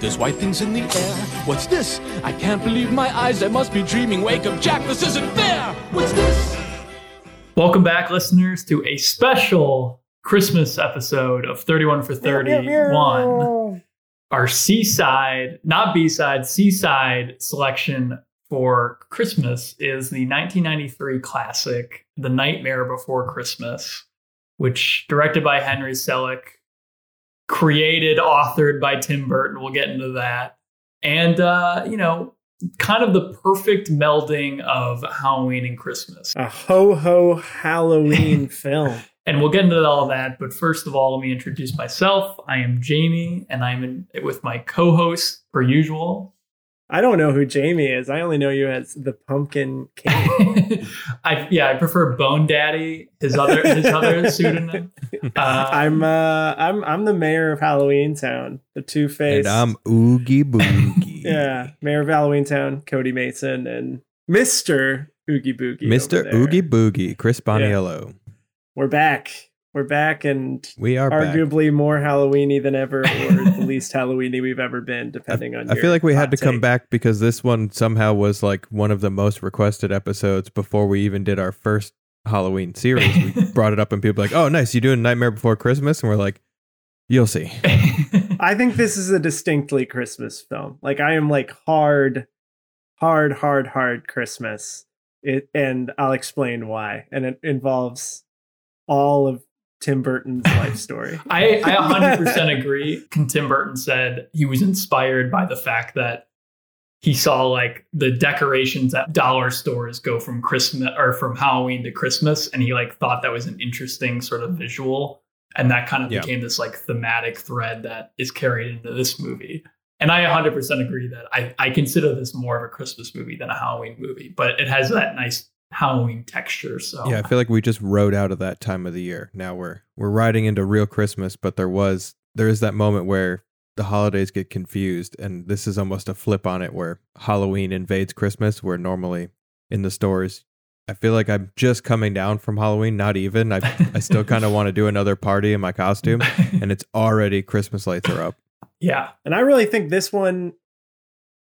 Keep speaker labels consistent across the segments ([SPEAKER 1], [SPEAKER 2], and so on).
[SPEAKER 1] There's white things in the air. What's this? I can't believe my eyes. I must be dreaming. Wake up, Jack. This isn't fair. What's this?
[SPEAKER 2] Welcome back, listeners, to a special Christmas episode of 31 for 31. Our seaside, not B side, seaside selection for Christmas is the 1993 classic, The Nightmare Before Christmas, which directed by Henry Selick, created, authored by Tim Burton. We'll get into that. And, uh, you know, kind of the perfect melding of Halloween and Christmas.
[SPEAKER 3] A ho ho Halloween film.
[SPEAKER 2] And we'll get into all that. But first of all, let me introduce myself. I am Jamie, and I'm in, with my co host, per usual.
[SPEAKER 3] I don't know who Jamie is. I only know you as the Pumpkin King.
[SPEAKER 2] I yeah, I prefer Bone Daddy, his other his other pseudonym. Uh,
[SPEAKER 3] I'm uh I'm I'm the mayor of Halloween Town, the two face.
[SPEAKER 4] And I'm Oogie Boogie.
[SPEAKER 3] yeah, mayor of Halloween Town, Cody Mason, and Mister Oogie Boogie.
[SPEAKER 4] Mr. Oogie Boogie, Chris Boniello.
[SPEAKER 3] We're back. We're back, and
[SPEAKER 4] We are back.
[SPEAKER 3] arguably more Halloweeny than ever, or the least Halloweeny we've ever been, depending on.
[SPEAKER 4] I
[SPEAKER 3] your
[SPEAKER 4] feel like we had
[SPEAKER 3] hot
[SPEAKER 4] to come back because this one somehow was like one of the most requested episodes before we even did our first Halloween series. We brought it up and people were like, "Oh, nice, you doing Nightmare Before Christmas?" And we're like, "You'll see."
[SPEAKER 3] I think this is a distinctly Christmas film. Like I am like hard, hard, hard, hard Christmas. It and I'll explain why. And it involves all of Tim Burton's life story.
[SPEAKER 2] I, I 100% agree. Tim Burton said he was inspired by the fact that he saw like the decorations at dollar stores go from Christmas or from Halloween to Christmas, and he like thought that was an interesting sort of visual, and that kind of
[SPEAKER 4] Yeah.
[SPEAKER 2] became this like thematic thread that is carried into this movie. And I 100% agree that I, I consider this more of a Christmas movie than a Halloween movie, but it has that nice Halloween texture. So
[SPEAKER 4] Yeah, I feel like we just rode out of that time of the year. Now we're we're riding into real Christmas, but there was there is that moment where the holidays get confused, and this is almost a flip on it, where Halloween invades Christmas, where normally in the stores. I feel like I'm just coming down from Halloween, not even. I I still kind of want to do another party in my costume, and it's already Christmas lights are up.
[SPEAKER 2] yeah,
[SPEAKER 3] And I really think this one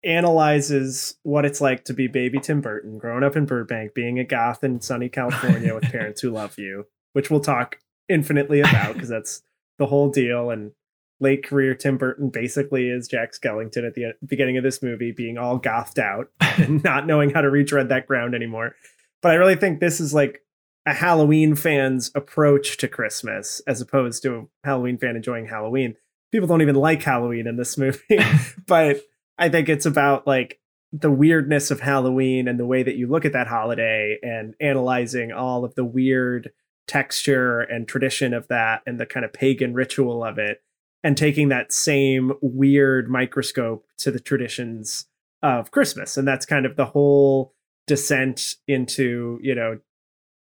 [SPEAKER 3] analyzes what it's like to be baby Tim Burton, growing up in Burbank, being a goth in sunny California with parents who love you, which we'll talk infinitely about because that's the whole deal. And late career Tim Burton basically is Jack Skellington at the beginning of this movie, being all gothed out and not knowing how to retread that ground anymore. But I really think this is like a Halloween fan's approach to Christmas as opposed to a Halloween fan enjoying Halloween. People don't even like Halloween in this movie, but I think it's about like the weirdness of Halloween and the way that you look at that holiday and analyzing all of the weird texture and tradition of that and the kind of pagan ritual of it and taking that same weird microscope to the traditions of Christmas. And that's kind of the whole descent into, you know,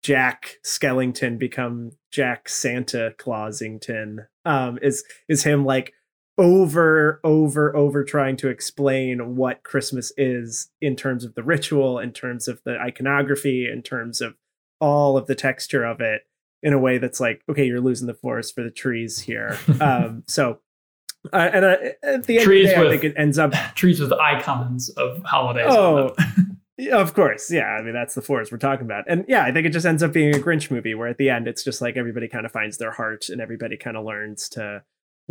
[SPEAKER 3] Jack Skellington become Jack Santa Clausington um is is him like over over over trying to explain what christmas is in terms of the ritual in terms of the iconography in terms of all of the texture of it in a way that's like okay you're losing the forest for the trees here um so uh, and uh, at the end
[SPEAKER 2] Trees
[SPEAKER 3] of the day,
[SPEAKER 2] with-
[SPEAKER 3] i think it ends up
[SPEAKER 2] trees with icons of holidays.
[SPEAKER 3] Oh,
[SPEAKER 2] on them.
[SPEAKER 3] yeah, of course. Yeah. I mean, that's the forest we're talking about. And yeah, I think it just ends up being a Grinch movie where at the end it's just like everybody kind of finds their heart and everybody kind of learns to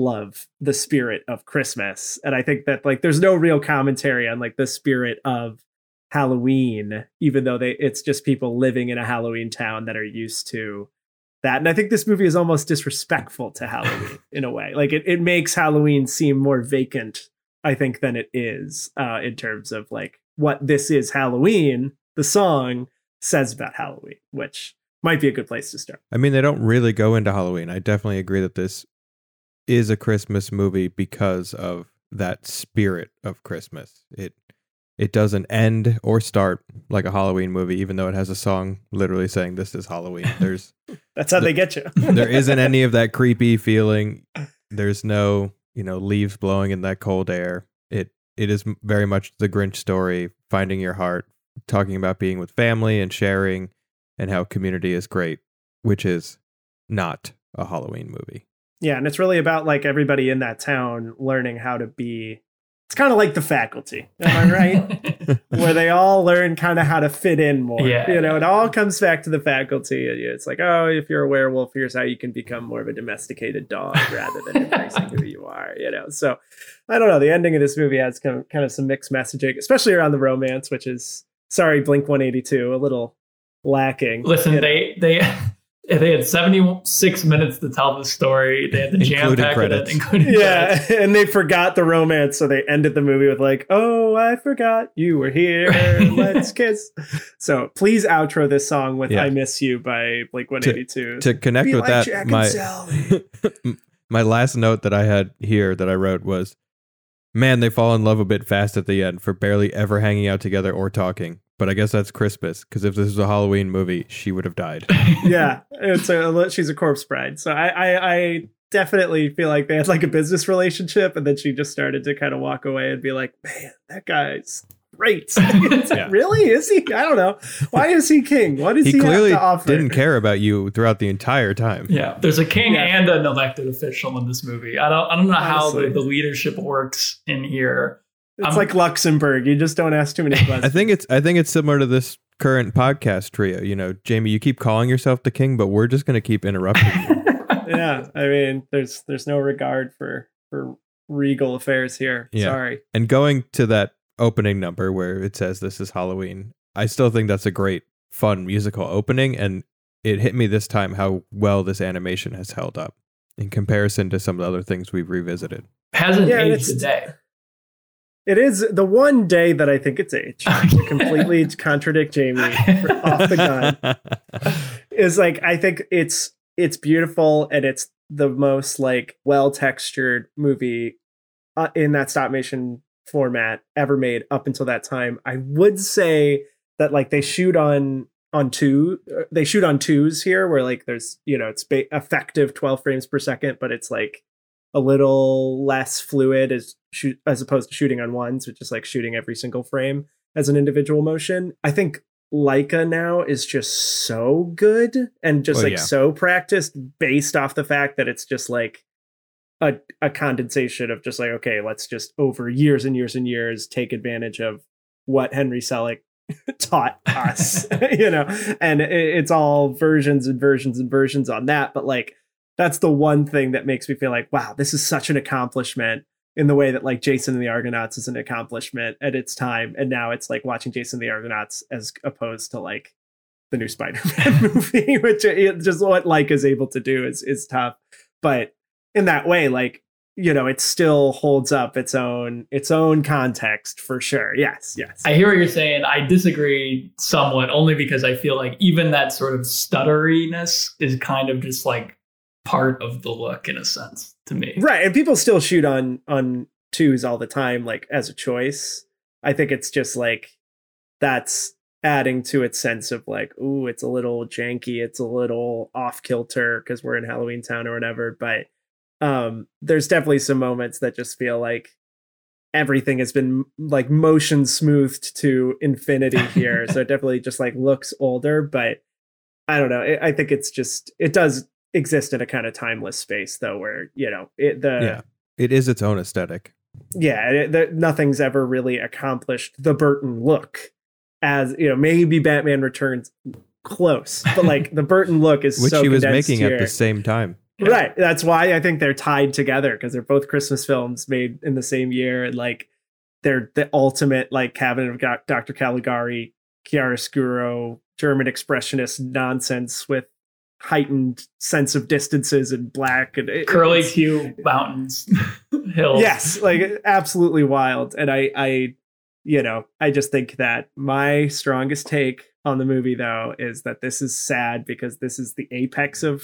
[SPEAKER 3] love the spirit of Christmas. And I think that like there's no real commentary on like the spirit of Halloween, even though they it's just people living in a Halloween town that are used to that. And I think this movie is almost disrespectful to Halloween in a way. Like it, it makes Halloween seem more vacant, I think, than it is uh, in terms of like what this is Halloween, the song says about Halloween, which might be a good place to start.
[SPEAKER 4] I mean, they don't really go into Halloween. I definitely agree that this is a Christmas movie because of that spirit of Christmas. It it doesn't end or start like a Halloween movie, even though it has a song literally saying this is Halloween. There's
[SPEAKER 3] That's how they get you.
[SPEAKER 4] there isn't any of that creepy feeling. There's no, you know, leaves blowing in that cold air. It it is very much the Grinch story, finding your heart, talking about being with family and sharing and how community is great, which is not a Halloween movie.
[SPEAKER 3] Yeah, and it's really about like everybody in that town learning how to be. It's kind of like the faculty, am I right? Where they all learn kind of how to fit in more.
[SPEAKER 2] Yeah.
[SPEAKER 3] You know, it all comes back to the faculty. It's like, oh, if you're a werewolf, here's how you can become more of a domesticated dog rather than embracing who you are. You know, so I don't know. The ending of this movie has kind of, kind of some mixed messaging, especially around the romance, which is sorry, Blink 182, a little lacking.
[SPEAKER 2] Listen,
[SPEAKER 3] you know.
[SPEAKER 2] they they they had 76 minutes to tell the story. They had the jam pack of it,
[SPEAKER 4] credits.
[SPEAKER 2] including
[SPEAKER 3] Yeah,
[SPEAKER 2] credits.
[SPEAKER 3] and they forgot the romance, so they ended the movie with like, "Oh, I forgot you were here. Let's kiss." So please outro this song with
[SPEAKER 4] Yeah.
[SPEAKER 3] "I Miss You" by Blink One Eighty Two.
[SPEAKER 4] To connect
[SPEAKER 3] Be
[SPEAKER 4] with
[SPEAKER 3] like
[SPEAKER 4] that,
[SPEAKER 3] Jack
[SPEAKER 4] my my last note that I had here that I wrote was, "Man, they fall in love a bit fast at the end for barely ever hanging out together or talking." But I guess that's Christmas because if this was a Halloween movie, she would have died.
[SPEAKER 3] yeah, it's a she's a corpse bride. So I, I I definitely feel like they had like a business relationship, and then she just started to kind of walk away and be like, "Man, that guy's." Great.
[SPEAKER 4] Yeah.
[SPEAKER 3] Really? Is he? I don't know. Why is he king? What does
[SPEAKER 4] he
[SPEAKER 3] he,
[SPEAKER 4] clearly
[SPEAKER 3] have to offer?
[SPEAKER 4] didn't care about you throughout the entire time.
[SPEAKER 2] Yeah, there's a king
[SPEAKER 3] Yeah.
[SPEAKER 2] and an elected official in this movie. I don't I don't know how the, the leadership works in here.
[SPEAKER 3] It's
[SPEAKER 2] I'm-
[SPEAKER 3] like Luxembourg. You just don't ask too many questions.
[SPEAKER 4] I think it's I think it's similar to this current podcast trio. You know, Jamie, you keep calling yourself the king, but we're just going to keep interrupting you.
[SPEAKER 3] yeah, I mean, there's there's no regard for for regal affairs here.
[SPEAKER 4] Yeah.
[SPEAKER 3] Sorry.
[SPEAKER 4] and going to that opening number where it says this is Halloween, I still think that's a great, fun musical opening. And it hit me this time how well this animation has held up in comparison to some of the other things we've revisited.
[SPEAKER 2] Hasn't
[SPEAKER 3] Yeah,
[SPEAKER 2] aged
[SPEAKER 3] it's-
[SPEAKER 2] a day.
[SPEAKER 3] It is the one day that I think it's age. to completely contradict Jamie off the gun. Is like I think it's it's beautiful and it's the most like well textured movie uh, in that stop motion format ever made up until that time. I would say that like they shoot on on two uh, they shoot on twos here where like there's you know it's ba- effective 12 frames per second but it's like a little less fluid as shoot as opposed to shooting on ones which is like shooting every single frame as an individual motion i think Laika now is just so good and just
[SPEAKER 4] Oh,
[SPEAKER 3] like
[SPEAKER 4] yeah.
[SPEAKER 3] so practiced based off the fact that it's just like a, a condensation of just like okay let's just over years and years and years take advantage of what henry selick taught us you know and it, it's all versions and versions and versions on that but like that's the one thing that makes me feel like wow this is such an accomplishment in the way that like jason and the argonauts is an accomplishment at its time. And now it's like watching jason and the argonauts as opposed to like the new spider-man movie which uh, it, just what like is able to do is is tough. But in that way like you know it still holds up its own its own context for sure. Yes yes.
[SPEAKER 2] I hear what you're saying. I disagree somewhat only because I feel like even that sort of stutteriness is kind of just like part of the look in a sense to me.
[SPEAKER 3] right and people still shoot on on twos all the time like as a choice i think it's just like that's adding to its sense of like ooh it's a little janky it's a little off kilter because we're in halloween town or whatever but um there's definitely some moments that just feel like everything has been like motion smoothed to infinity here so it definitely just like looks older but i don't know i I think it's just it does exist in a kind of timeless space though where you know it the
[SPEAKER 4] Yeah. It is its own aesthetic.
[SPEAKER 3] yeah it, the, nothing's ever really accomplished the burton look as you know maybe batman returns close but like the burton look is
[SPEAKER 4] Which
[SPEAKER 3] so
[SPEAKER 4] he was making
[SPEAKER 3] here.
[SPEAKER 4] at the same time.
[SPEAKER 3] Right. That's why I think they're tied together because they're both Christmas films made in the same year. And like they're the ultimate like Cabinet of Dr. Caligari, chiaroscuro, German expressionist nonsense with heightened sense of distances and black and it-
[SPEAKER 2] Curly Q mountains, hills.
[SPEAKER 3] Yes, like absolutely wild. And I I you know, I just think that my strongest take on the movie though is that this is sad because this is the apex of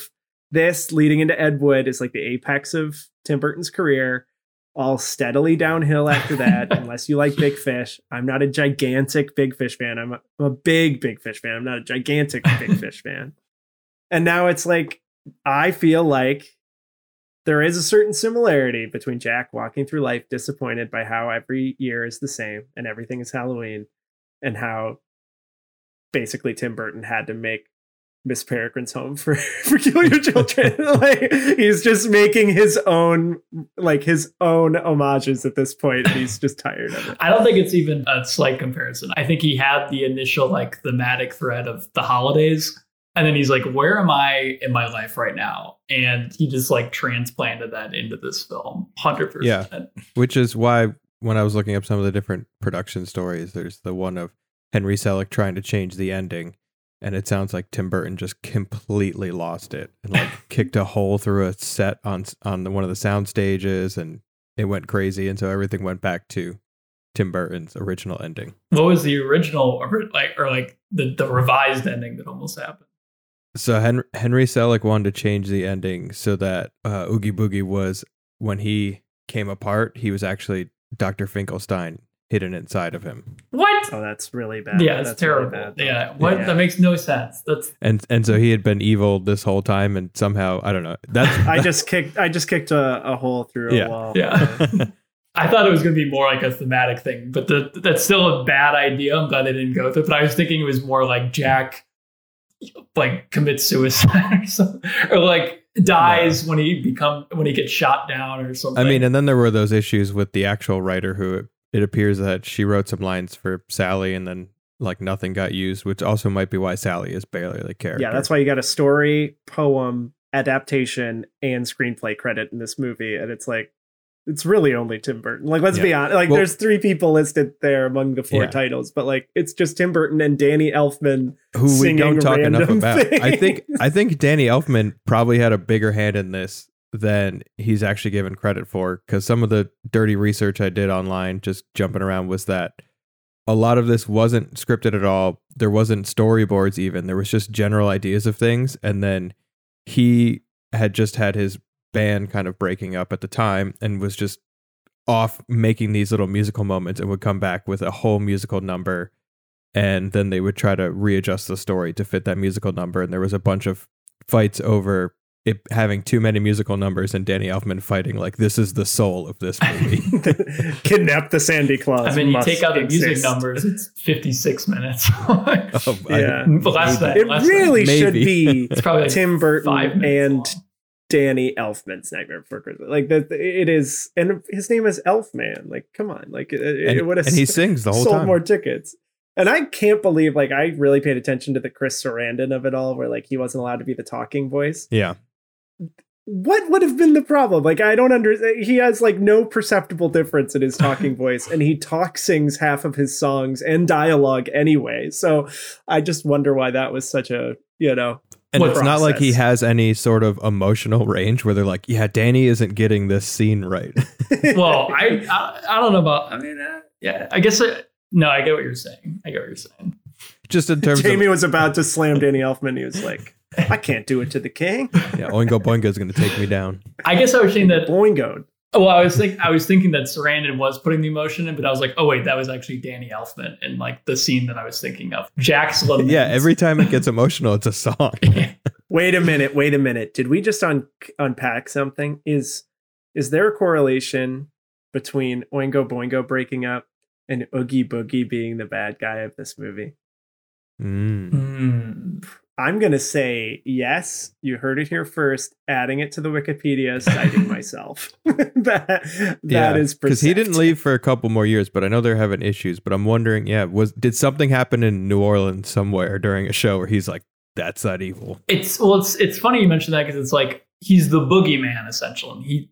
[SPEAKER 3] this leading into Ed Wood is like the apex of Tim Burton's career. All steadily downhill after that, unless you like Big Fish. I'm not a gigantic Big Fish fan. I'm a, I'm a big Big Fish fan. I'm not a gigantic Big Fish fan. And now it's like, I feel like there is a certain similarity between Jack walking through life disappointed by how every year is the same and everything is Halloween, and how basically Tim Burton had to make Miss Peregrine's home for for peculiar children. like he's just making his own like his own homages at this point. He's just tired of it.
[SPEAKER 2] I don't think it's even a slight comparison. I think he had the initial like thematic thread of the holidays. And then he's like, where am I in my life right now? And he just like transplanted that into this film. 100%.
[SPEAKER 4] Yeah. Which is why when I was looking up some of the different production stories, there's the one of Henry Selick trying to change the ending. And it sounds like Tim Burton just completely lost it and like kicked a hole through a set on on the, one of the sound stages, and it went crazy. And so everything went back to Tim Burton's original ending.
[SPEAKER 2] What was the original or like or like the, the revised ending that almost happened?
[SPEAKER 4] So Henry, Henry Selick wanted to change the ending so that uh, Oogie Boogie was when he came apart, he was actually Dr. Finkelstein hidden inside of him.
[SPEAKER 2] What?
[SPEAKER 3] Oh, that's really bad.
[SPEAKER 2] yeah, it's
[SPEAKER 3] That's really
[SPEAKER 2] terrible.
[SPEAKER 3] bad.
[SPEAKER 2] yeah. What?
[SPEAKER 3] Yeah.
[SPEAKER 2] That makes no sense. That's
[SPEAKER 4] And and so he had been evil this whole time and somehow I don't know. That's
[SPEAKER 3] I just kicked I just kicked a, a hole through a
[SPEAKER 4] Yeah.
[SPEAKER 3] wall.
[SPEAKER 2] Yeah. I thought it was going to be more like a thematic thing, but the, that's still a bad idea. I'm glad they didn't go with it. But I was thinking it was more like Jack, like commits suicide or something, or like dies when he become when he gets shot down or something.
[SPEAKER 4] I mean, and then there were those issues with the actual writer who it, it appears that she wrote some lines for Sally and then like nothing got used, which also might be why Sally is barely the character.
[SPEAKER 3] Yeah, that's why you got a story, poem, adaptation, and screenplay credit in this movie. And it's like, it's really only Tim Burton. Like, let's be honest. Like,
[SPEAKER 4] Well-
[SPEAKER 3] there's three people listed there among the four
[SPEAKER 4] Yeah.
[SPEAKER 3] titles, but like, it's just Tim Burton and Danny Elfman.
[SPEAKER 4] who we don't talk enough about. I think. I think Danny Elfman probably had a bigger hand in this than he's actually given credit for because some of the dirty research I did online just jumping around was that a lot of this wasn't scripted at all. There wasn't storyboards even. There was just general ideas of things and then he had just had his band kind of breaking up at the time and was just off making these little musical moments and would come back with a whole musical number and then they would try to readjust the story to fit that musical number and there was a bunch of fights over it having too many musical numbers and Danny Elfman fighting like this is the soul of this movie.
[SPEAKER 3] Kidnap the Sandy Claus.
[SPEAKER 2] I mean, you take out the music numbers, it's 56 minutes.
[SPEAKER 4] Oh, I-
[SPEAKER 3] Yeah.
[SPEAKER 2] less than.
[SPEAKER 3] It
[SPEAKER 2] less than.
[SPEAKER 3] really should
[SPEAKER 4] Maybe.
[SPEAKER 3] be
[SPEAKER 2] It's probably like
[SPEAKER 3] Tim Burton
[SPEAKER 2] five
[SPEAKER 3] and
[SPEAKER 2] long.
[SPEAKER 3] Danny Elfman's Nightmare Before Christmas. Like that, it is, and his name is Elfman. Like, come on, like it, it
[SPEAKER 4] and,
[SPEAKER 3] would have
[SPEAKER 4] and he sings the whole
[SPEAKER 3] sold
[SPEAKER 4] time.
[SPEAKER 3] more tickets. And I can't believe, like, I really paid attention to the Chris Sarandon of it all, where like he wasn't allowed to be the talking voice.
[SPEAKER 4] yeah.
[SPEAKER 3] What would have been the problem? Like, I don't understand. He has like no perceptible difference in his talking voice, and he talk sings half of his songs and dialogue anyway. So I just wonder why that was such a you know
[SPEAKER 4] And
[SPEAKER 2] What
[SPEAKER 4] it's not like he has any sort of emotional range where they're like, yeah, Danny isn't getting this scene right.
[SPEAKER 2] well, I, I I don't know about. I mean, uh, yeah, I guess. It, no, I get what you're saying. I get what you're saying.
[SPEAKER 4] Just in terms of
[SPEAKER 3] Jamie
[SPEAKER 4] of
[SPEAKER 3] was about to slam Danny Elfman. He was like, I can't do it to the king.
[SPEAKER 4] yeah, Oingo Boingo is going to take me down.
[SPEAKER 2] I guess I was saying that.
[SPEAKER 3] Boingo.
[SPEAKER 2] Well, I was think I was thinking that Sarandon was putting the emotion in, but I was like, oh wait, that was actually Danny Elfman in like the scene that I was thinking of. Jack's lament.
[SPEAKER 4] Yeah, every time it gets emotional, it's a song.
[SPEAKER 3] Wait a minute. Wait a minute. Did we just un- unpack something? Is is there a correlation between Oingo Boingo breaking up and Oogie Boogie being the bad guy of this movie?
[SPEAKER 4] Mm.
[SPEAKER 2] Hmm.
[SPEAKER 3] I'm gonna say yes. You heard it here first. Adding it to the Wikipedia, citing myself. that that is
[SPEAKER 4] because he didn't leave for a couple more years, but I know they're having issues. But I'm wondering, yeah, was did something happen in New Orleans somewhere during a show where he's like, "That's not evil"?
[SPEAKER 2] It's well, it's it's funny you mentioned that because it's like he's the boogeyman essentially. And he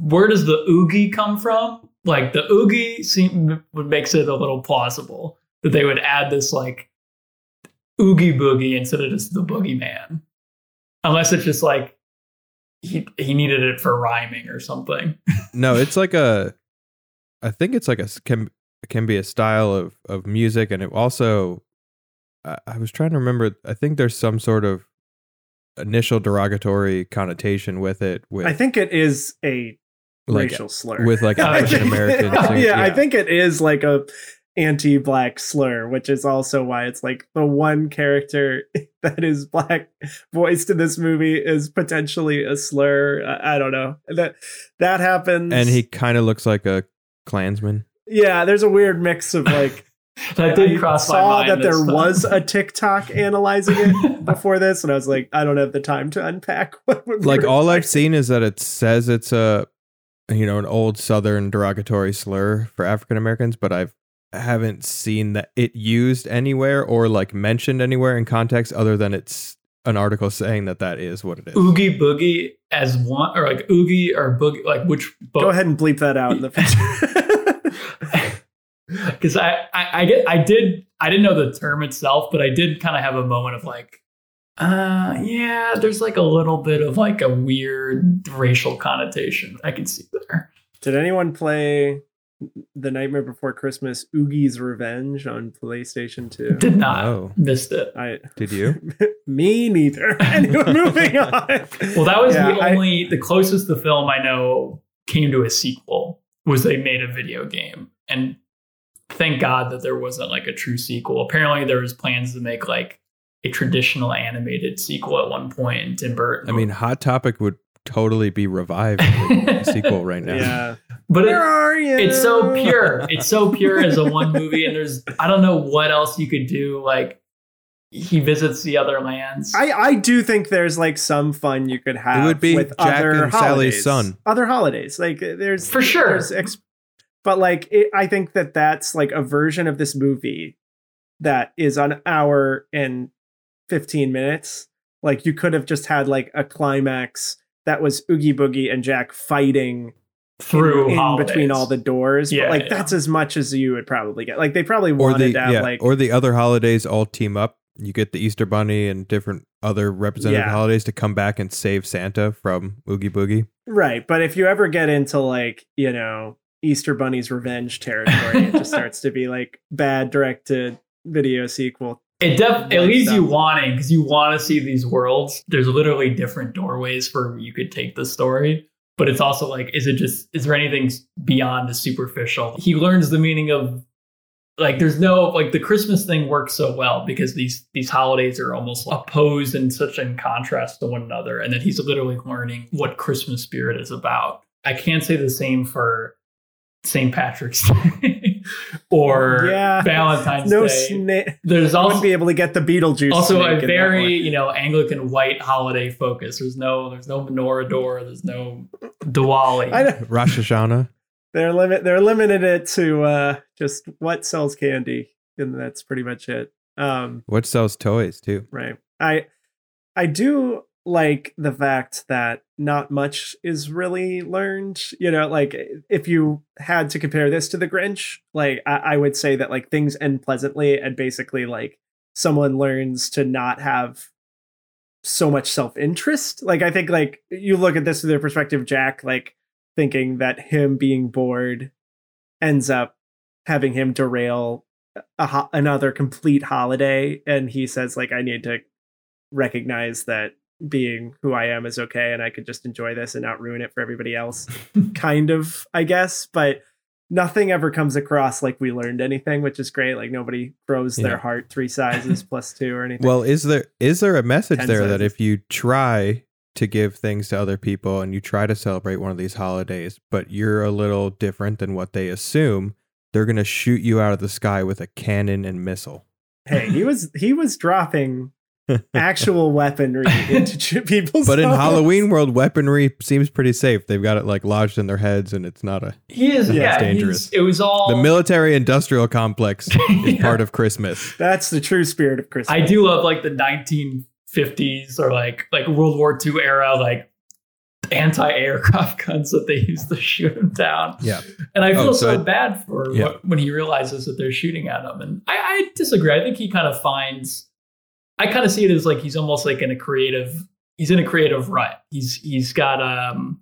[SPEAKER 2] where does the oogie come from? Like the oogie seem would makes it a little plausible that they would add this like oogie boogie instead of just the boogeyman, unless it's just like he he needed it for rhyming or something.
[SPEAKER 4] No, it's like a. I think it's like a can can be a style of of music, and it also. I, I was trying to remember. I think there's some sort of initial derogatory connotation with it. With
[SPEAKER 3] I think it is a
[SPEAKER 4] like
[SPEAKER 3] racial slur.
[SPEAKER 4] with like
[SPEAKER 2] I
[SPEAKER 4] African Americans.
[SPEAKER 3] yeah, I think it is like a anti-black slur, which is also why it's like the one character that is black voiced in this movie is potentially a slur. I, I don't know that that happens,
[SPEAKER 4] and he kind of looks like a Klansman.
[SPEAKER 3] yeah, there's a weird mix of like.
[SPEAKER 2] that did
[SPEAKER 3] I
[SPEAKER 2] cross my
[SPEAKER 3] saw
[SPEAKER 2] mind.
[SPEAKER 3] that there
[SPEAKER 2] time.
[SPEAKER 3] was a TikTok analyzing it before this, and I was like, I don't have the time to unpack what we
[SPEAKER 4] Like
[SPEAKER 3] were
[SPEAKER 4] all I've seen is that it says it's a, you know, an old Southern derogatory slur for African Americans, but I've I haven't seen that it used anywhere or like mentioned anywhere in context other than it's an article saying that that is what it is.
[SPEAKER 2] oogie boogie as one or like oogie or boogie like which
[SPEAKER 3] Go ahead and bleep that out in the future.
[SPEAKER 2] because I, I I get I did I didn't know the term itself, but I did kind of have a moment of like, uh, yeah, there's like a little bit of like a weird racial connotation I can see there.
[SPEAKER 3] Did anyone play The Nightmare Before Christmas Oogie's Revenge on PlayStation 2?
[SPEAKER 2] Did not
[SPEAKER 4] Oh.
[SPEAKER 2] missed it.
[SPEAKER 3] I
[SPEAKER 4] Did you?
[SPEAKER 3] Me neither. anyway, moving on.
[SPEAKER 2] Well, that was
[SPEAKER 3] Yeah,
[SPEAKER 2] the
[SPEAKER 3] I-
[SPEAKER 2] only the closest the film I know came to a sequel was they made a video game, and thank God that there wasn't like a true sequel. Apparently, there was plans to make like a traditional animated sequel at one point in Tim Burton.
[SPEAKER 4] I mean, Hot Topic would totally be revived in the sequel right now.
[SPEAKER 3] Yeah.
[SPEAKER 2] But
[SPEAKER 3] Where
[SPEAKER 2] it,
[SPEAKER 3] are you?
[SPEAKER 2] it's so pure. It's so pure as a one movie, and there's I don't know what else you could do. Like he visits the other lands.
[SPEAKER 3] I, I do think there's like some fun you could have.
[SPEAKER 4] It would be
[SPEAKER 3] with
[SPEAKER 4] Jack
[SPEAKER 3] other
[SPEAKER 4] and Sally's
[SPEAKER 3] holidays.
[SPEAKER 4] son.
[SPEAKER 3] Other holidays, like uh, there's
[SPEAKER 2] For sure.
[SPEAKER 3] there's ex- but like it, I think that that's like a version of this movie that is an hour and fifteen minutes. Like you could have just had like a climax that was Oogie Boogie and Jack fighting
[SPEAKER 2] through
[SPEAKER 3] in, in between all the doors.
[SPEAKER 2] Yeah,
[SPEAKER 3] but like
[SPEAKER 2] yeah.
[SPEAKER 3] that's as much as you would probably get. Like they probably
[SPEAKER 4] Or
[SPEAKER 3] wanted
[SPEAKER 4] the
[SPEAKER 3] to have
[SPEAKER 4] yeah,
[SPEAKER 3] like
[SPEAKER 4] or the other holidays all team up. You get the Easter Bunny and different other representative
[SPEAKER 3] Yeah.
[SPEAKER 4] holidays to come back and save Santa from Oogie Boogie.
[SPEAKER 3] Right, but if you ever get into like, you know, Easter Bunny's revenge territory, it just starts to be like bad direct to video sequel.
[SPEAKER 2] It def- it leaves you wanting because you want to see these worlds. There's literally different doorways for you could take the story, but it's also like, is it just is there anything beyond the superficial? He learns the meaning of like there's no like the Christmas thing works so well because these these holidays are almost opposed and such in contrast to one another, and that he's literally learning what Christmas spirit is about. I can't say the same for St. Patrick's Day or
[SPEAKER 3] Yeah.
[SPEAKER 2] Valentine's
[SPEAKER 3] No
[SPEAKER 2] Day.
[SPEAKER 3] snake.
[SPEAKER 2] There's
[SPEAKER 3] Wouldn't
[SPEAKER 2] also
[SPEAKER 3] be able to get the Beetlejuice.
[SPEAKER 2] also a very you know Anglican white holiday focus. There's no there's no menorah door. There's no Diwali.
[SPEAKER 3] I know.
[SPEAKER 4] Rosh Hashanah.
[SPEAKER 3] They're limit. They're limited it to uh, just what sells candy, and that's pretty much it. Um,
[SPEAKER 4] What sells toys too?
[SPEAKER 3] right. I I do like the fact that not much is really learned. You know, like eh, if you had to compare this to the Grinch, like I, I would say that like things end pleasantly and basically like someone learns to not have so much self-interest. Like I think like you look at this through the perspective of Jack, like thinking that him being bored ends up having him derail ho- another complete holiday and he says like I need to recognize that being who I am is okay and I could just enjoy this and not ruin it for everybody else. kind of, I guess, but nothing ever comes across like we learned anything, which is great. Like nobody grows
[SPEAKER 4] Yeah.
[SPEAKER 3] their heart three sizes plus two or anything.
[SPEAKER 4] Well, is there is there a message
[SPEAKER 3] Ten
[SPEAKER 4] there that if you try to give things to other people and you try to celebrate one of these holidays, but you're a little different than what they assume, they're gonna shoot you out of the sky with a cannon and missile.
[SPEAKER 3] hey, he was he was dropping actual weaponry into people's
[SPEAKER 4] But in
[SPEAKER 3] homes.
[SPEAKER 4] Halloween world, weaponry seems pretty safe. They've got it like lodged in their heads, and it's not a.
[SPEAKER 2] he is
[SPEAKER 4] Yeah,
[SPEAKER 2] yeah,
[SPEAKER 4] it's dangerous.
[SPEAKER 2] It was all
[SPEAKER 4] The military industrial complex is
[SPEAKER 2] Yeah.
[SPEAKER 4] part of Christmas.
[SPEAKER 3] That's the true spirit of Christmas.
[SPEAKER 2] I do love like the 1950s or like like World War II era like anti-aircraft guns that they use to shoot him down.
[SPEAKER 4] Yeah.
[SPEAKER 2] And I oh, feel
[SPEAKER 4] Oh,
[SPEAKER 2] so,
[SPEAKER 4] so I-
[SPEAKER 2] bad for
[SPEAKER 4] Yeah.
[SPEAKER 2] what, when he realizes that they're shooting at him. And I, I disagree. I think he kind of finds. I kind of see it as like he's almost like in a creative. He's in a creative rut. He's he's got um,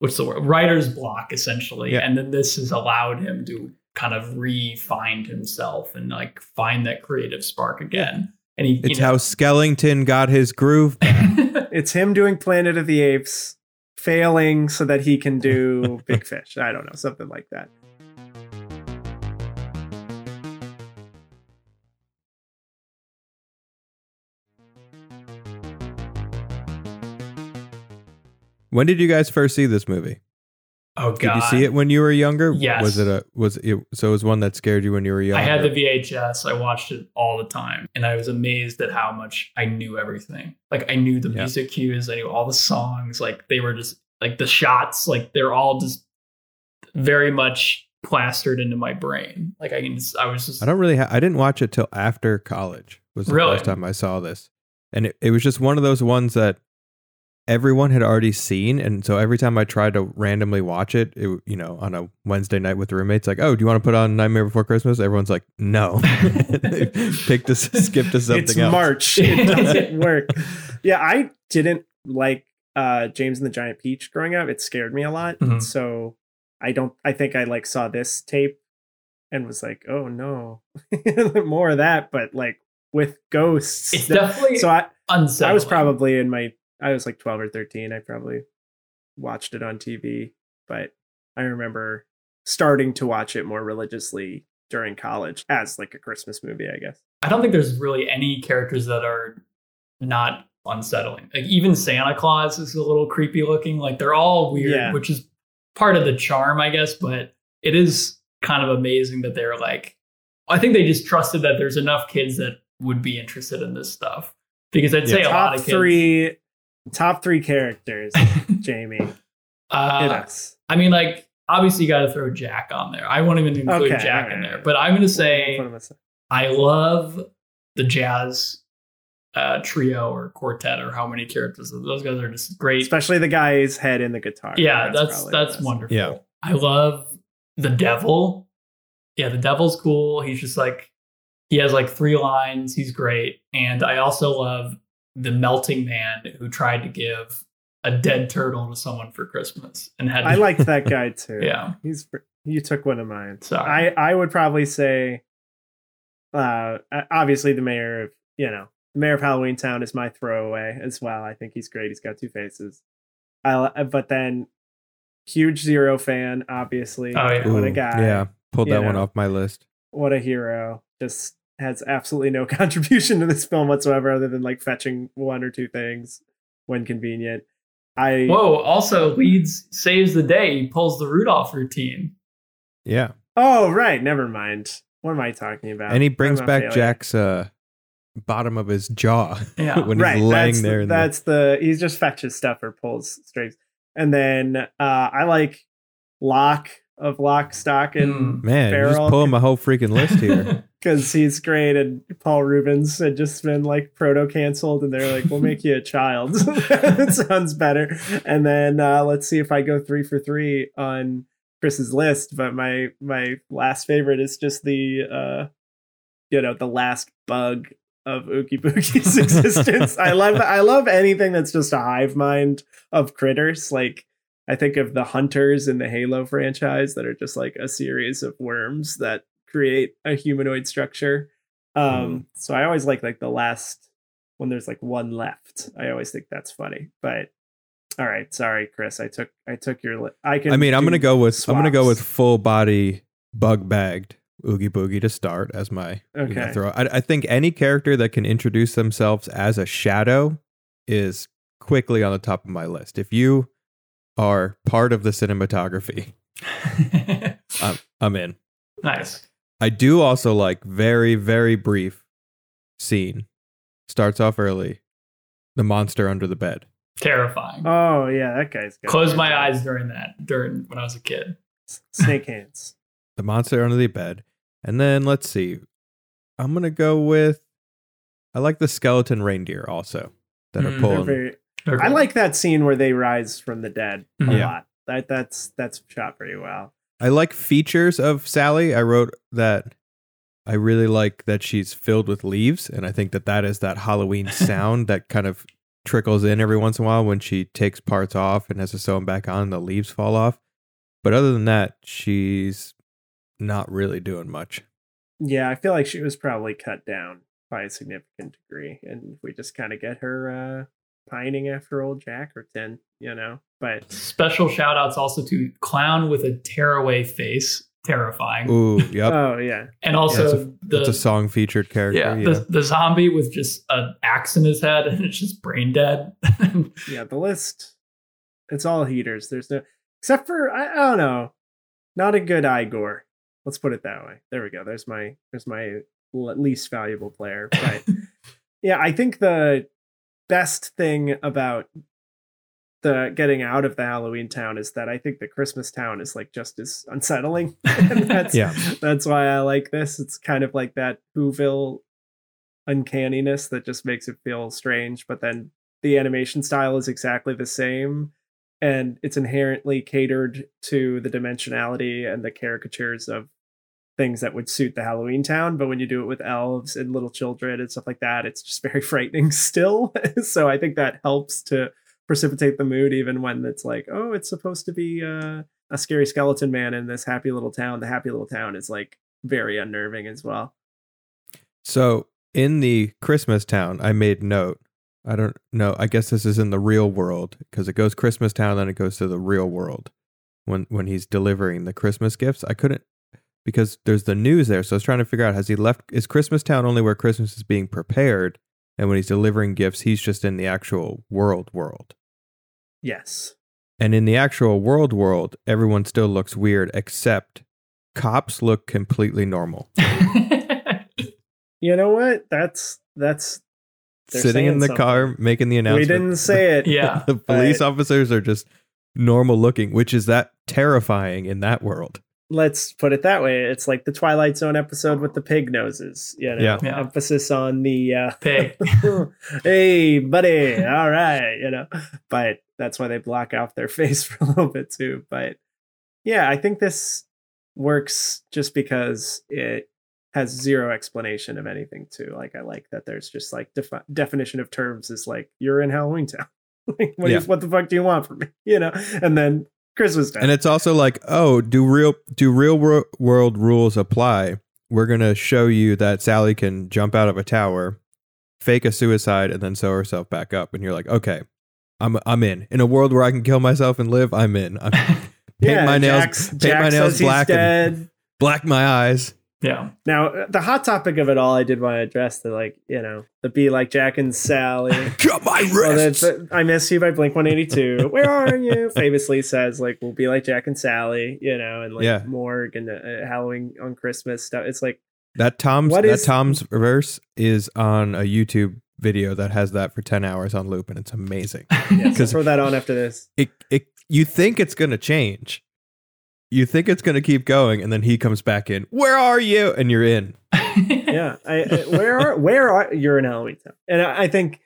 [SPEAKER 2] what's the word? Writer's block essentially,
[SPEAKER 4] Yeah.
[SPEAKER 2] and then this has allowed him to kind of re-find himself and like find that creative spark again. And he,
[SPEAKER 4] It's
[SPEAKER 2] you know,
[SPEAKER 4] how Skellington got his groove.
[SPEAKER 3] It's him doing Planet of the Apes, failing so that he can do Big Fish. I don't know, something like that.
[SPEAKER 4] When did you guys first see this movie?
[SPEAKER 2] oh God!
[SPEAKER 4] Did you see it when you were younger?
[SPEAKER 2] Yes.
[SPEAKER 4] Was it a was it so it was one that scared you when you were younger?
[SPEAKER 2] I had the VHS. I watched it all the time, and I was amazed at how much I knew everything. Like I knew the
[SPEAKER 4] Yeah.
[SPEAKER 2] music cues, I knew all the songs. Like they were just like the shots. Like they're all just very much plastered into my brain. Like I can, just, I was just
[SPEAKER 4] I don't really. Ha- I didn't watch it till after college. Was the
[SPEAKER 2] Really?
[SPEAKER 4] first time I saw this, and it, it was just one of those ones that everyone had already seen, and so every time I tried to randomly watch it, it you know, on a Wednesday night with the roommates, like, oh, do you want to put on Nightmare Before Christmas? Everyone's like, no. They Pick to skip to something
[SPEAKER 3] it's
[SPEAKER 4] else.
[SPEAKER 3] March. It doesn't work. Yeah, I didn't like uh, James and the Giant Peach growing up. It scared me a lot.
[SPEAKER 2] Mhm.
[SPEAKER 3] So I don't. I think I like saw this tape and was like, oh no, more of that. But like with ghosts.
[SPEAKER 2] It's definitely
[SPEAKER 3] so I
[SPEAKER 2] unsettling.
[SPEAKER 3] I was probably in my I was like 12 or 13. I probably watched it on TV, but I remember starting to watch it more religiously during college as like a Christmas movie, I guess.
[SPEAKER 2] I don't think there's really any characters that are not unsettling. Like even Santa Claus is a little creepy looking. Like they're all weird,
[SPEAKER 3] Yeah.
[SPEAKER 2] which is part of the charm, I guess. But it is kind of amazing that they're like. I think they just trusted that there's enough kids that would be interested in this stuff because I'd say a lot
[SPEAKER 3] top
[SPEAKER 2] of kids.
[SPEAKER 3] three top three characters, Jamie. Hit
[SPEAKER 2] uh,
[SPEAKER 3] us.
[SPEAKER 2] I mean, like obviously you got to throw Jack on there. I won't even include
[SPEAKER 3] Okay,
[SPEAKER 2] Jack in
[SPEAKER 3] alright.
[SPEAKER 2] there, but I'm going to say
[SPEAKER 3] Put him aside.
[SPEAKER 2] I love the jazz uh, trio or quartet or how many characters. Those guys are just great.
[SPEAKER 3] Especially the guy's head in the guitar.
[SPEAKER 2] yeah, that's
[SPEAKER 3] probably
[SPEAKER 2] that's, wonderful.
[SPEAKER 4] Yeah.
[SPEAKER 2] I love the devil. Yeah, the devil's cool. He's just like he has like three lines. He's great, and I also love the melting man who tried to give a dead turtle to someone for Christmas and had. To,
[SPEAKER 3] I liked that guy too.
[SPEAKER 2] Yeah.
[SPEAKER 3] He's you took one of mine.
[SPEAKER 2] Sorry.
[SPEAKER 3] I I would probably say uh obviously the mayor of you know the mayor of Halloween Town is my throwaway as well. I think he's great. He's got two faces. I but then huge zero fan obviously.
[SPEAKER 2] Oh, yeah.
[SPEAKER 3] What a guy.
[SPEAKER 4] Yeah, pulled
[SPEAKER 3] you
[SPEAKER 4] that one
[SPEAKER 3] know.
[SPEAKER 4] off my list.
[SPEAKER 3] What a hero. Just has absolutely no contribution to this film whatsoever other than like fetching one or two things when convenient. I
[SPEAKER 2] Whoa! Also, Leeds saves the day. He pulls the Rudolph routine.
[SPEAKER 4] Yeah,
[SPEAKER 3] Oh right, never mind. What am I talking about?
[SPEAKER 4] and he brings back
[SPEAKER 3] failure.
[SPEAKER 4] Jack's uh, bottom of his jaw
[SPEAKER 2] Yeah.
[SPEAKER 4] when
[SPEAKER 3] right,
[SPEAKER 4] he's laying
[SPEAKER 3] that's,
[SPEAKER 4] there. in the-
[SPEAKER 3] That's the he just fetches stuff or pulls strings. And then uh I like Lock of Lock, Stock, and
[SPEAKER 2] Mm.
[SPEAKER 4] Man, you're just pulling my whole freaking list here.
[SPEAKER 3] because he's great. And Paul Reubens had just been like proto canceled, and they're like, "We'll make you a child." that sounds better. And then uh let's see if I go three for three on Chris's list. But my my last favorite is just the uh you know the last bug of Oogie Boogie's existence. I love I love anything that's just a hive mind of critters. Like I think of the hunters in the Halo franchise that are just like a series of worms that create a humanoid structure. Um, so I always like like the last when there's like one left. I always think that's funny. But all right, sorry, Chris. I took I took your. Li- I can.
[SPEAKER 4] I mean, I'm gonna go with I'm gonna go with full body bug bagged Oogie Boogie to start as my you know,
[SPEAKER 3] Okay.
[SPEAKER 4] throw. I, I think any character that can introduce themselves as a shadow is quickly on the top of my list. If you are part of the cinematography, I'm, I'm in.
[SPEAKER 2] nice.
[SPEAKER 4] I do also like very very brief scene. Starts off early. The monster under the bed.
[SPEAKER 2] Terrifying.
[SPEAKER 3] Oh yeah, that guy's good.
[SPEAKER 2] Closed my eyes during that. During when I was a kid.
[SPEAKER 3] Snake hands.
[SPEAKER 4] the monster under the bed. And then let's see. I'm gonna go with I like the skeleton reindeer also that are
[SPEAKER 2] Mm,
[SPEAKER 3] They're
[SPEAKER 4] pulling
[SPEAKER 3] very, I like that scene where they rise from the dead a.
[SPEAKER 4] Yeah.
[SPEAKER 3] lot. That that's that's shot pretty well.
[SPEAKER 4] I like features of Sally. I wrote that I really like that she's filled with leaves, and I think that that is that Halloween sound that kind of trickles in every once in a while when she takes parts off and has to sew them back on. The leaves fall off, but other than that, she's not really doing much.
[SPEAKER 3] Yeah, I feel like she was probably cut down by a significant degree, and we just kind of get her uh pining after old Jackerton, you know. But
[SPEAKER 2] Special shout outs also to Clown with a tearaway face. Terrifying.
[SPEAKER 4] Ooh, yep.
[SPEAKER 3] oh yeah,
[SPEAKER 2] and also
[SPEAKER 4] Yeah, it's a-
[SPEAKER 2] the
[SPEAKER 4] it's a song featured character.
[SPEAKER 2] yeah,
[SPEAKER 4] Yeah,
[SPEAKER 2] The, the zombie with just an axe in his head and it's just brain dead.
[SPEAKER 3] yeah, the list it's all heaters. There's no except for I, I don't know, not a good Igor. Let's put it that way. There we go. There's my there's my least valuable player. But yeah, I think the best thing about the getting out of the Halloween town is that I think the Christmas town is like just as unsettling. that's
[SPEAKER 4] Yeah.
[SPEAKER 3] that's why I like this. It's kind of like that Whoville uncanniness that just makes it feel strange, but then the animation style is exactly the same and it's inherently catered to the dimensionality and the caricatures of things that would suit the Halloween town. But when you do it with elves and little children and stuff like that, it's just very frightening still. so I think that helps to precipitate the mood, even when it's like, oh, it's supposed to be uh, a scary skeleton man in this happy little town. The happy little town is like very unnerving as well.
[SPEAKER 4] So in the Christmas town, I made note. I don't know. I guess this is in the real world because it goes Christmas town, then it goes to the real world when when he's delivering the Christmas gifts. I couldn't because there's the news there, so I was trying to figure out has he left? Is Christmas town only where Christmas is being prepared, and when he's delivering gifts, he's just in the actual world world.
[SPEAKER 3] Yes.
[SPEAKER 4] And in the actual world world, everyone still looks weird except cops look completely normal.
[SPEAKER 3] You know what? That's that's
[SPEAKER 4] Sitting in the
[SPEAKER 3] something.
[SPEAKER 4] car making the announcement.
[SPEAKER 3] we didn't say it.
[SPEAKER 2] yeah.
[SPEAKER 4] the police
[SPEAKER 3] But-
[SPEAKER 4] officers are just normal looking, which is that terrifying in that world.
[SPEAKER 3] Let's put it that way. It's like the Twilight Zone episode with the pig noses. You know,
[SPEAKER 4] Yeah.
[SPEAKER 2] Yeah.
[SPEAKER 3] emphasis on the uh,
[SPEAKER 2] Pig.
[SPEAKER 3] hey, buddy, all right, you know. But that's why they block off their face for a little bit too. But yeah, I think this works just because it has zero explanation of anything too. Like I like that there's just like defi- definition of terms is like you're in Halloween Town. like, what, do you- what the fuck do you want from me? You know, and then Christmas Town.
[SPEAKER 4] And it's also like, oh, do real do real wor- world rules apply? We're gonna show you that Sally can jump out of a tower, fake a suicide, and then sew herself back up, and you're like, okay, I'm I'm in. In a world where I can kill myself and live, I'm in. I'm, paint my nails,
[SPEAKER 3] Jack's-
[SPEAKER 4] paint
[SPEAKER 3] Jack
[SPEAKER 4] my nails black, and black my eyes.
[SPEAKER 2] Yeah.
[SPEAKER 3] Now, uh, the hot topic of it all, I did want to address the like, you know, the be like Jack and Sally.
[SPEAKER 4] Cut my
[SPEAKER 3] Well,
[SPEAKER 4] wrists.
[SPEAKER 3] that's, I miss you by Blink 182. Where are you? Famously says, like, we'll be like Jack and Sally, you know, and like
[SPEAKER 4] Yeah.
[SPEAKER 3] Morg and uh, Halloween on Christmas stuff. It's like,
[SPEAKER 4] That Tom's
[SPEAKER 3] What
[SPEAKER 4] that
[SPEAKER 3] is-
[SPEAKER 4] Tom's verse is on a YouTube video that has that for 10 hours on loop and it's amazing. Because-
[SPEAKER 3] throw that on after this.
[SPEAKER 4] It it you think it's going to change. You think it's going to keep going and then he comes back in. Where are you? And you're in.
[SPEAKER 3] yeah I, I, where are where are you're in Halloween Town, and I, I think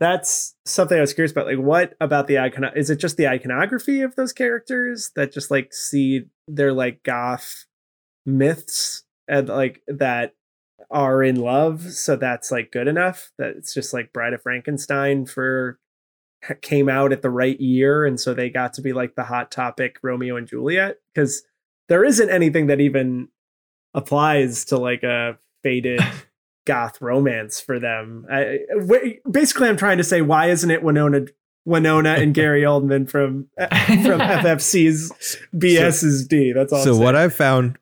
[SPEAKER 3] that's something I was curious about. Like, what about the icon? Is it just the iconography of those characters that just like see they're like goth myths and like that are in love, so that's like good enough that it's just like Bride of Frankenstein for came out at the right year, and so they got to be like the hot topic Romeo and Juliet because there isn't anything that even applies to like a faded goth romance for them. I, w- basically, I'm trying to say, why isn't it Winona, Winona and Gary Oldman from uh, from FFC's BS's D? That's all.
[SPEAKER 4] so what I found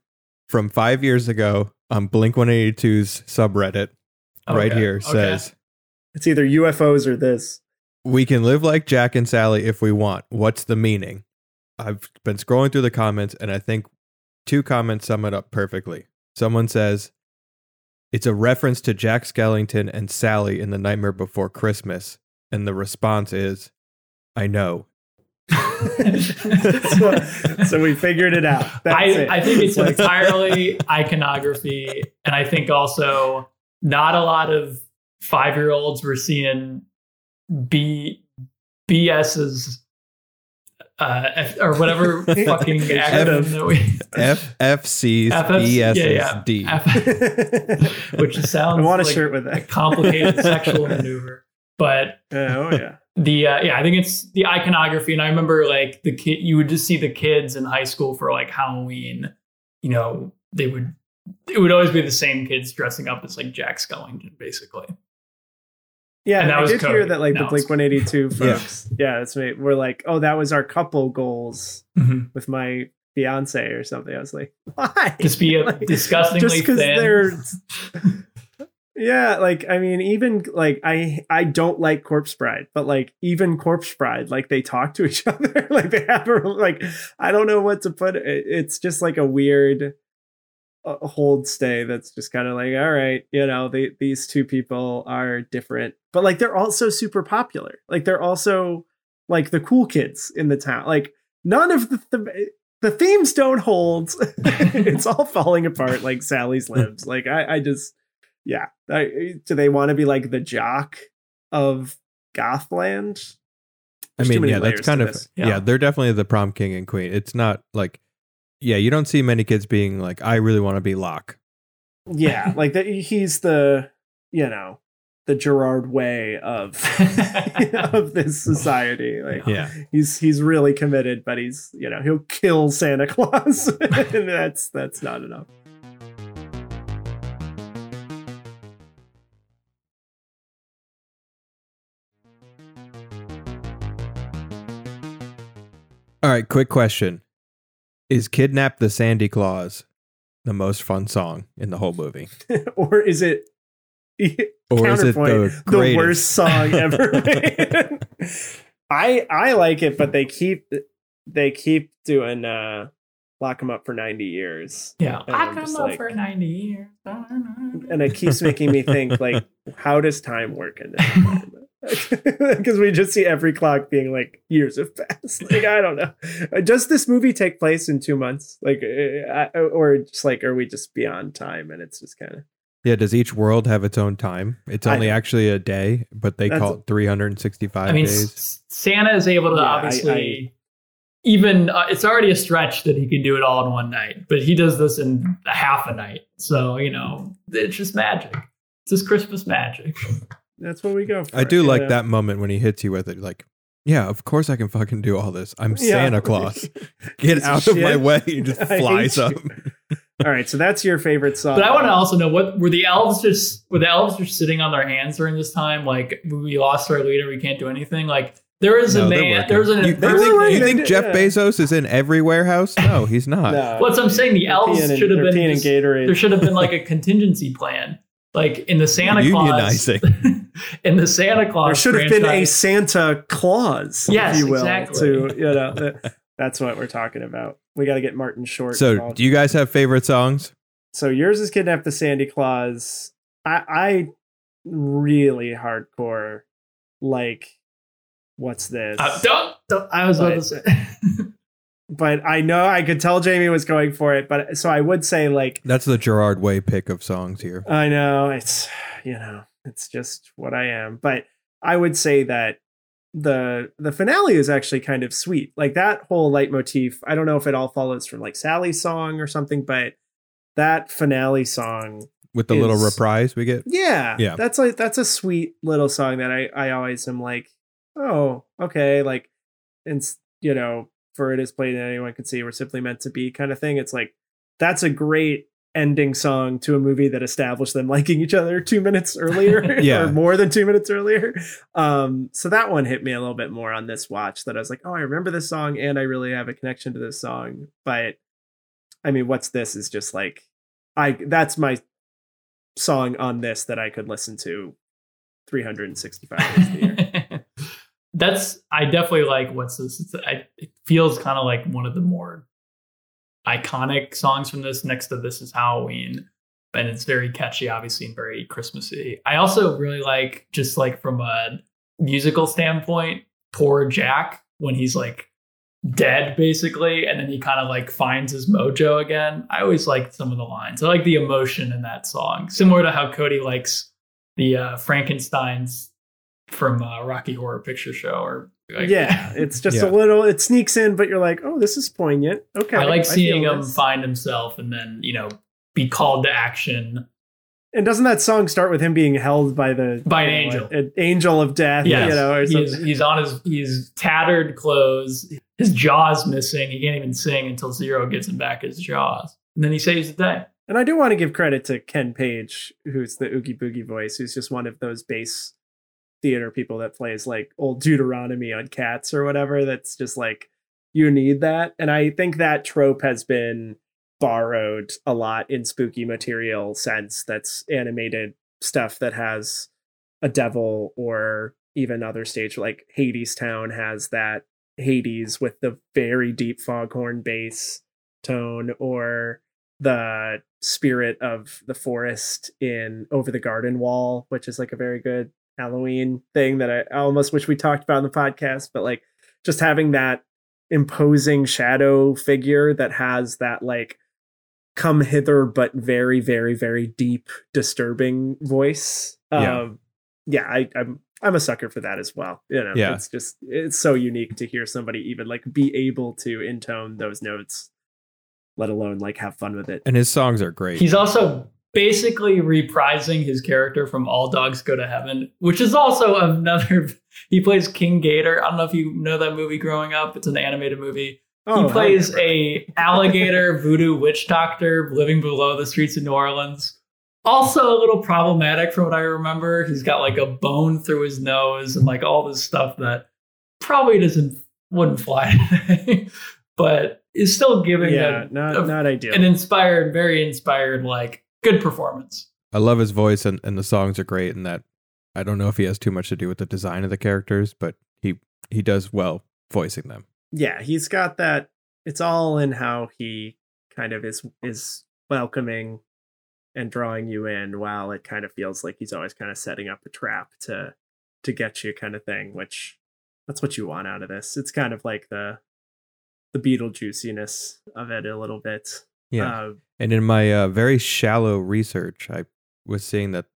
[SPEAKER 4] from 5 years ago on Blink 182's subreddit oh, right
[SPEAKER 2] Okay,
[SPEAKER 4] here
[SPEAKER 2] okay.
[SPEAKER 4] says
[SPEAKER 3] it's either UFOs or this.
[SPEAKER 4] We can live like Jack and Sally if we want. What's the meaning? I've been scrolling through the comments and I think two comments sum it up perfectly. Someone says it's a reference to Jack Skellington and Sally in The Nightmare Before Christmas. And the response is, I know.
[SPEAKER 3] so, so we figured it out. That's
[SPEAKER 2] I,
[SPEAKER 3] it.
[SPEAKER 2] I think it's entirely iconography. And I think also not a lot of five year olds were seeing B BS's uh, F, or whatever fucking acronym that we
[SPEAKER 4] F F C's
[SPEAKER 2] FF's
[SPEAKER 4] E S
[SPEAKER 2] yeah, yeah.
[SPEAKER 4] D.
[SPEAKER 2] F- which sounds
[SPEAKER 3] I want a
[SPEAKER 2] like
[SPEAKER 3] shirt with
[SPEAKER 2] a complicated sexual maneuver. But
[SPEAKER 3] Yeah, oh yeah.
[SPEAKER 2] the uh, yeah, I think it's the iconography, and I remember like the kid, you would just see the kids in high school for like Halloween. You know, they would it would always be the same kids dressing up as like Jack Skellington, basically.
[SPEAKER 3] Yeah,
[SPEAKER 2] And that
[SPEAKER 3] I
[SPEAKER 2] was
[SPEAKER 3] did hear that like
[SPEAKER 2] Now
[SPEAKER 3] the Blink 182
[SPEAKER 4] Yeah.
[SPEAKER 3] folks, yeah, that's me. We're like, oh, that was our couple goals with my fiance or something. I was like, why?
[SPEAKER 2] Just be a
[SPEAKER 3] Like,
[SPEAKER 2] disgustingly
[SPEAKER 3] just because
[SPEAKER 2] thin.
[SPEAKER 3] they're yeah like i mean even like i i don't like corpse bride but like even corpse bride like they talk to each other like they have a like i don't know what to put it. it's just like a weird uh, hold stay that's just kind of like all right you know they, these two people are different but like they're also super popular like they're also like the cool kids in the town like none of the, the the themes don't hold it's all falling apart like sally's lives like i i just yeah I, do they want to be like the jock of gothland
[SPEAKER 4] I
[SPEAKER 3] There's too
[SPEAKER 4] mean, yeah, that's kind of yeah.
[SPEAKER 2] Yeah.
[SPEAKER 4] They're definitely the prom king and queen. It's not like yeah, you don't see many kids being like, I really want to be Lock.
[SPEAKER 3] yeah like the, he's the you know the gerard way of of this society. Like
[SPEAKER 4] Yeah,
[SPEAKER 3] he's he's really committed but he's you know he'll kill santa claus. And that's that's not enough.
[SPEAKER 4] All right, quick question: Is "Kidnap the Sandy Claus" the most fun song in the whole movie,
[SPEAKER 3] or is it
[SPEAKER 4] or is it the
[SPEAKER 3] the worst song ever made. I I like it, but they keep they keep doing uh lock them up for 90 years.
[SPEAKER 2] yeah,
[SPEAKER 3] And
[SPEAKER 2] I
[SPEAKER 3] I'm
[SPEAKER 2] come
[SPEAKER 3] just
[SPEAKER 2] up
[SPEAKER 3] like-
[SPEAKER 2] for ninety years,
[SPEAKER 3] And it keeps making me think like how does time work in this environment? Because we just see every clock being like years have passed. Like I don't know. Uh, Does this movie take place in two months? Like, uh, I- or just like, are we just beyond time? And it's just kind of
[SPEAKER 4] Yeah, does each world have its own time? It's only
[SPEAKER 3] know.
[SPEAKER 4] actually a day, but they call it 365
[SPEAKER 2] I mean,
[SPEAKER 4] days.
[SPEAKER 2] S- Santa is able to
[SPEAKER 3] Yeah, I-
[SPEAKER 2] obviously. even uh, it's already a stretch that he can do it all in one night, but he does this in half a night. So you know, it's just magic. It's just Christmas magic.
[SPEAKER 3] that's what we go for.
[SPEAKER 4] I do
[SPEAKER 3] you
[SPEAKER 4] like
[SPEAKER 3] know?
[SPEAKER 4] that moment when he hits you with it, like, yeah, of course I can fucking do all this. I'm
[SPEAKER 3] Yeah.
[SPEAKER 4] Santa Claus. Get
[SPEAKER 3] Piece of
[SPEAKER 4] out of my way and just
[SPEAKER 3] I hate
[SPEAKER 4] flies
[SPEAKER 3] you.
[SPEAKER 4] Up.
[SPEAKER 3] All right, so that's your favorite song.
[SPEAKER 2] But I want to also know what were the elves just were the elves just sitting on their hands during this time? Like we lost our leader, we can't do anything. Like there is
[SPEAKER 4] No,
[SPEAKER 2] a
[SPEAKER 4] they're
[SPEAKER 2] man, there's an
[SPEAKER 4] you,
[SPEAKER 3] They
[SPEAKER 4] you think, you
[SPEAKER 3] they
[SPEAKER 4] think
[SPEAKER 3] did,
[SPEAKER 4] Jeff
[SPEAKER 3] yeah.
[SPEAKER 4] Bezos is in every warehouse? No, he's not.
[SPEAKER 3] No.
[SPEAKER 2] What's I'm saying? The elves
[SPEAKER 3] peeing in-
[SPEAKER 2] should have been
[SPEAKER 3] in
[SPEAKER 2] just-
[SPEAKER 3] Gatorade.
[SPEAKER 2] there should have been like a contingency plan. Like in the Santa Claus,
[SPEAKER 4] Unionizing.
[SPEAKER 2] in the Santa Claus,
[SPEAKER 3] there should have been a Santa Claus,
[SPEAKER 2] Yes,
[SPEAKER 3] if you will,
[SPEAKER 2] exactly.
[SPEAKER 3] to you know. That- that's what we're talking about. We got to get Martin Short.
[SPEAKER 4] So,
[SPEAKER 3] involved.
[SPEAKER 4] do you guys have favorite songs?
[SPEAKER 3] so yours is kidnap the Sandy Claus. I, I really hardcore like what's this?
[SPEAKER 2] Uh, don't, don't- I was about to
[SPEAKER 3] But-
[SPEAKER 2] say.
[SPEAKER 3] but I know I could tell Jamie was going for it. But so I would say like
[SPEAKER 4] That's the Gerard Way pick of songs here.
[SPEAKER 3] I know it's you know it's just what I am, but I would say that the the finale is actually kind of sweet. Like that whole leitmotif. I don't know if it all follows from like Sally's song or something, but that finale song,
[SPEAKER 4] With the little
[SPEAKER 3] is-
[SPEAKER 4] reprise we get.
[SPEAKER 3] yeah,
[SPEAKER 4] Yeah.
[SPEAKER 3] that's like that's a sweet little song that I I always am like, oh okay, like and you know for it is played and anyone can see we're simply meant to be kind of thing. It's like that's a great ending song to a movie that established them liking each other two minutes earlier
[SPEAKER 4] Yeah.
[SPEAKER 3] or more than two minutes earlier um so that one hit me a little bit more on this watch that i was like oh i remember this song and i really have a connection to this song but i mean what's this is just like i that's my song on this that i could listen to 365 days of the year
[SPEAKER 2] That's I definitely like what's this? It's, I, it feels kind of like one of the more iconic songs from this. Next to this is Halloween, and it's very catchy, obviously, and very Christmassy. I also really like just like from a musical standpoint, poor Jack when he's like dead basically and then he kind of like finds his mojo again i always liked some of the lines i like the emotion in that song similar to how cody likes the uh frankenstein's from uh, Rocky Horror Picture Show or like,
[SPEAKER 3] yeah, it's just
[SPEAKER 4] Yeah.
[SPEAKER 3] a little. It sneaks in, but you're like, oh, this is poignant. Okay,
[SPEAKER 2] I like seeing
[SPEAKER 3] feel
[SPEAKER 2] him
[SPEAKER 3] this.
[SPEAKER 2] find himself and then you know be called to action.
[SPEAKER 3] And doesn't that song start with him being held by the
[SPEAKER 2] By an
[SPEAKER 3] know,
[SPEAKER 2] angel.
[SPEAKER 3] an angel of death?
[SPEAKER 2] Yes,
[SPEAKER 3] you know, or
[SPEAKER 2] he's, he's on his he's tattered clothes. His jaw's missing. He can't even sing until Zero gets him back his jaws, and then he saves the day.
[SPEAKER 3] And I do want to give credit to Ken Page, who's the Oogie Boogie voice, who's just one of those bass theater people that plays like old Deuteronomy on Cats or whatever. That's just like you need that, and I think that trope has been borrowed a lot in spooky material sense. That's animated stuff that has a devil or even other stage like Hadestown has that Hades with the very deep foghorn bass tone or the spirit of the forest in over the garden wall which is like a very good halloween thing that i, I almost wish we talked about in the podcast but like just having that imposing shadow figure that has that like come hither but very very very deep disturbing voice
[SPEAKER 4] Yeah.
[SPEAKER 3] um yeah I, i'm i'm a sucker for that as well you know
[SPEAKER 4] Yeah.
[SPEAKER 3] it's just it's so unique to hear somebody even like be able to intone those notes let alone like have fun with it
[SPEAKER 4] And his songs are great.
[SPEAKER 2] He's also basically reprising his character from All Dogs Go to Heaven, which is also another. He plays King Gator. I don't know if you know that movie growing up. It's an animated movie.
[SPEAKER 3] Oh,
[SPEAKER 2] he plays a alligator voodoo witch doctor living below the streets of New Orleans. Also a little problematic from what I remember. He's got like a bone through his nose and like all this stuff that probably doesn't wouldn't fly today, but is still giving
[SPEAKER 3] yeah
[SPEAKER 2] a-
[SPEAKER 3] not
[SPEAKER 2] a-
[SPEAKER 3] not ideal
[SPEAKER 2] an inspired, very inspired, like good performance.
[SPEAKER 4] I love his voice and, and the songs are great and that I don't know if he has too much to do with the design of the characters, but he he does well voicing them.
[SPEAKER 3] yeah he's got that it's all in how he kind of is is welcoming and drawing you in while it kind of feels like he's always kind of setting up a trap to to get you kind of thing which that's what you want out of this it's kind of like the the beetlejuiciness of it a little bit
[SPEAKER 4] Yeah.
[SPEAKER 3] uh,
[SPEAKER 4] And in my uh, very shallow research, I was seeing that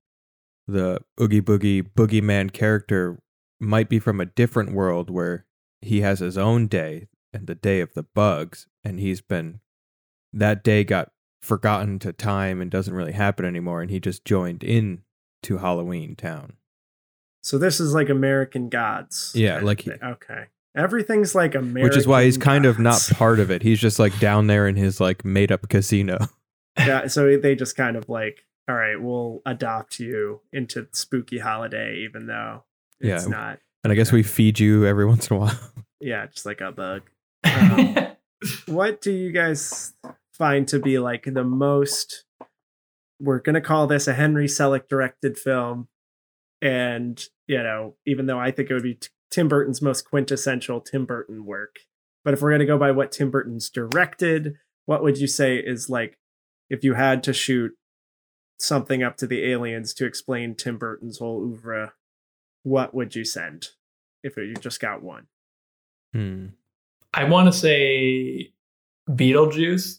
[SPEAKER 4] the Oogie Boogie Boogeyman character might be from a different world where he has his own day and the day of the bugs, and he's been that day got forgotten to time and doesn't really happen anymore, and he just joined in to Halloween Town.
[SPEAKER 3] so this is like american gods
[SPEAKER 4] Yeah, like he-
[SPEAKER 3] okay everything's like american
[SPEAKER 4] Which is why he's kind of not part of it. He's just like down there in his like made up casino.
[SPEAKER 3] yeah so they just kind of like all right we'll adopt you into spooky holiday even though it's
[SPEAKER 4] Yeah.
[SPEAKER 3] not
[SPEAKER 4] And I guess we feed you every once in a while.
[SPEAKER 3] yeah just like a bug Um, what do you guys find to be like the most we're gonna call this a henry selick directed film and you know even though i think it would be t- tim burton's most quintessential tim burton work but if we're gonna go by what tim burton's directed what would you say is like if you had to shoot something up to the aliens to explain tim burton's whole oeuvre what would you send if you just got one
[SPEAKER 4] Hmm.
[SPEAKER 2] I want to say Beetlejuice.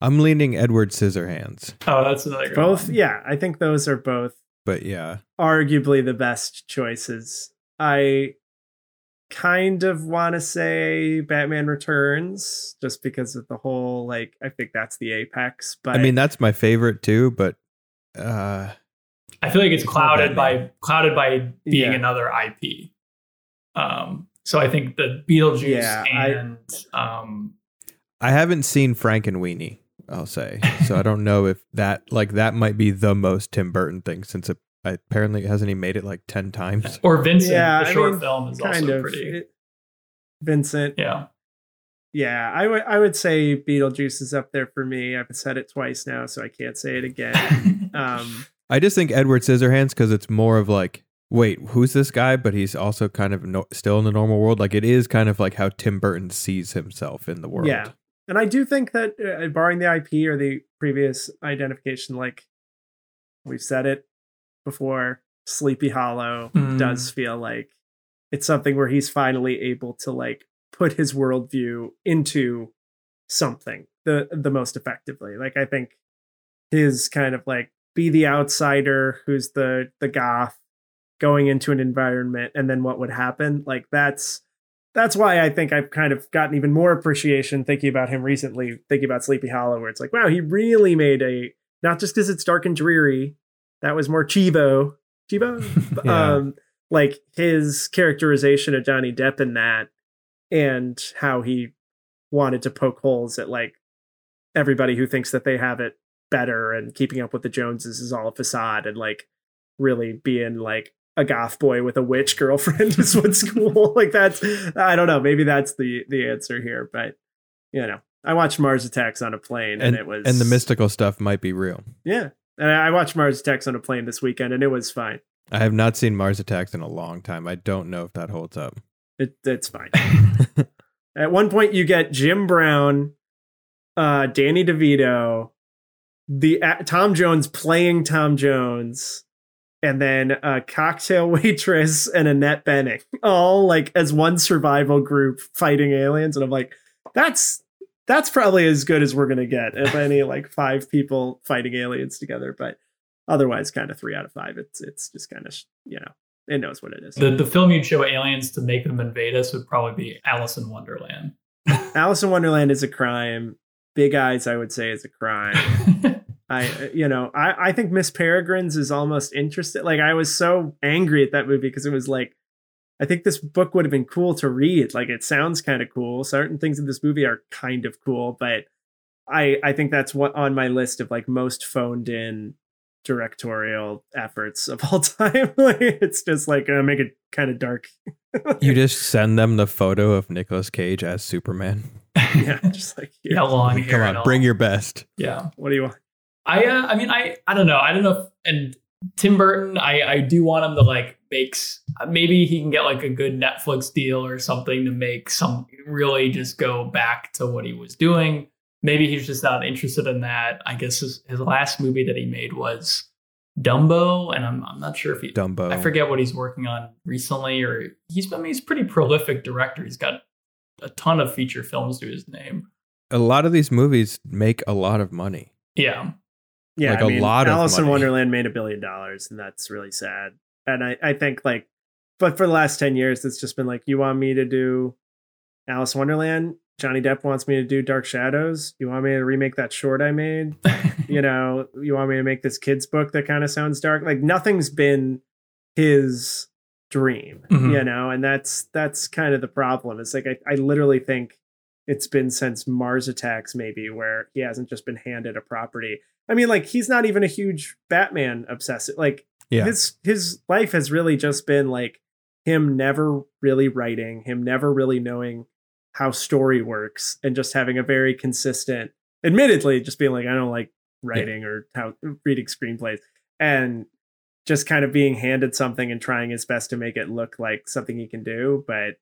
[SPEAKER 4] I'm leaning Edward Scissorhands,
[SPEAKER 2] Oh, that's another good
[SPEAKER 3] both
[SPEAKER 2] one.
[SPEAKER 3] yeah i think those are both
[SPEAKER 4] but yeah,
[SPEAKER 3] arguably the best choices. I kind of want to say Batman Returns just because of the whole like I think that's the apex, but
[SPEAKER 4] I mean that's my favorite too. But uh,
[SPEAKER 2] I feel like it's
[SPEAKER 4] It's
[SPEAKER 2] clouded by clouded by being
[SPEAKER 3] Yeah.
[SPEAKER 2] another IP. Um, so I think the Beetlejuice
[SPEAKER 3] Yeah, I-
[SPEAKER 2] and um,
[SPEAKER 4] I haven't seen Frankenweenie. I'll say so. I don't know if that like that might be the most Tim Burton thing since it apparently hasn't he made it like ten times.
[SPEAKER 2] or Vincent,
[SPEAKER 3] Yeah,
[SPEAKER 2] the
[SPEAKER 3] I
[SPEAKER 2] short
[SPEAKER 3] mean,
[SPEAKER 2] film is
[SPEAKER 3] kind
[SPEAKER 2] also
[SPEAKER 3] of
[SPEAKER 2] pretty.
[SPEAKER 3] it- Vincent.
[SPEAKER 2] yeah,
[SPEAKER 3] Yeah, I would I would say Beetlejuice is up there for me. I've said it twice now, so I can't say it again. um
[SPEAKER 4] I just think Edward Scissorhands because it's more of like, wait, who's this guy? But he's also kind of no, still in the normal world. Like it is kind of like how Tim Burton sees himself in the world.
[SPEAKER 3] Yeah. And I do think that, uh, barring the IP or the previous identification, like we've said it before, Sleepy Hollow
[SPEAKER 2] Mm.
[SPEAKER 3] does feel like it's something where he's finally able to like put his worldview into something the the most effectively. Like I think his kind of like be the outsider who's the the goth going into an environment and then what would happen. Like that's that's why I think I've kind of gotten even more appreciation thinking about him recently, thinking about Sleepy Hollow, where it's like, wow, he really made a not just because it's dark and dreary. That was more Chivo, Chivo,
[SPEAKER 4] Yeah.
[SPEAKER 3] um, like his characterization of Johnny Depp in that, and how he wanted to poke holes at like everybody who thinks that they have it better and keeping up with the Joneses is all a facade and like really being like a goth boy with a witch girlfriend is what's cool. like that's I don't know, maybe that's the the answer here, but you know, I watched Mars Attacks on a plane and,
[SPEAKER 4] and
[SPEAKER 3] it was
[SPEAKER 4] and the mystical stuff might be real.
[SPEAKER 3] Yeah. And I watched Mars Attacks on a plane this weekend and it was fine.
[SPEAKER 4] I have not seen Mars Attacks in a long time. I don't know if that holds up.
[SPEAKER 3] It it's fine. At one point, you get Jim Brown, uh, Danny DeVito, the uh, Tom Jones playing Tom Jones, and then a cocktail waitress and Annette Bening, all like as one survival group fighting aliens. And I'm like, that's that's probably as good as we're gonna get if any like five people fighting aliens together. But otherwise, kind of three out of five. It's it's just kind of you know it knows what it is.
[SPEAKER 2] The, the film you'd show aliens to make them invade us would probably be Alice in Wonderland.
[SPEAKER 3] Alice in Wonderland is a crime. Big Eyes, I would say, is a crime. I, you know, I, I think Miss Peregrine's is almost interesting. Like, I was so angry at that movie because it was like, I think this book would have been cool to read. Like, it sounds kind of cool. Certain things in this movie are kind of cool, but I, I think that's what on my list of like most phoned in directorial efforts of all time. like, it's just like uh, make it kind of dark.
[SPEAKER 4] You just send them the photo of Nicolas Cage as Superman.
[SPEAKER 3] yeah, just like
[SPEAKER 2] yeah, long hair.
[SPEAKER 4] Come on, bring your best.
[SPEAKER 2] Yeah.
[SPEAKER 3] What do you want?
[SPEAKER 2] I uh, I mean I I don't know. I don't know if and Tim Burton, I I do want him to like makes maybe he can get like a good Netflix deal or something to make some really just go back to what he was doing. Maybe he's just not interested in that. I guess his, his last movie that he made was Dumbo, and I'm I'm not sure if he
[SPEAKER 4] Dumbo.
[SPEAKER 2] I forget what he's working on recently, or he's I mean he's a pretty prolific director. He's got a ton of feature films to his name.
[SPEAKER 4] A lot of these movies make a lot of money.
[SPEAKER 2] Yeah,
[SPEAKER 3] Yeah,
[SPEAKER 4] Like
[SPEAKER 3] I
[SPEAKER 4] a
[SPEAKER 3] mean,
[SPEAKER 4] lot of
[SPEAKER 3] Alice in. Wonderland made a billion dollars, and that's really sad. And I, I think like, but for the last ten years, it's just been like, you want me to do Alice Wonderland? Johnny Depp wants me to do Dark Shadows. You want me to remake that short I made? you know, you want me to make this kids book that kind of sounds dark? Like nothing's been his dream,
[SPEAKER 2] Mhm.
[SPEAKER 3] you know, and that's that's kind of the problem. It's like I, I literally think it's been since Mars Attacks, maybe, where he hasn't just been handed a property. I mean, like he's not even a huge Batman obsessive. Like
[SPEAKER 4] Yeah.
[SPEAKER 3] his his life has really just been like him never really writing, him never really knowing how story works, and just having a very consistent, admittedly, just being like, I don't like writing or how reading screenplays. And just kind of being handed something and trying his best to make it look like something he can do. But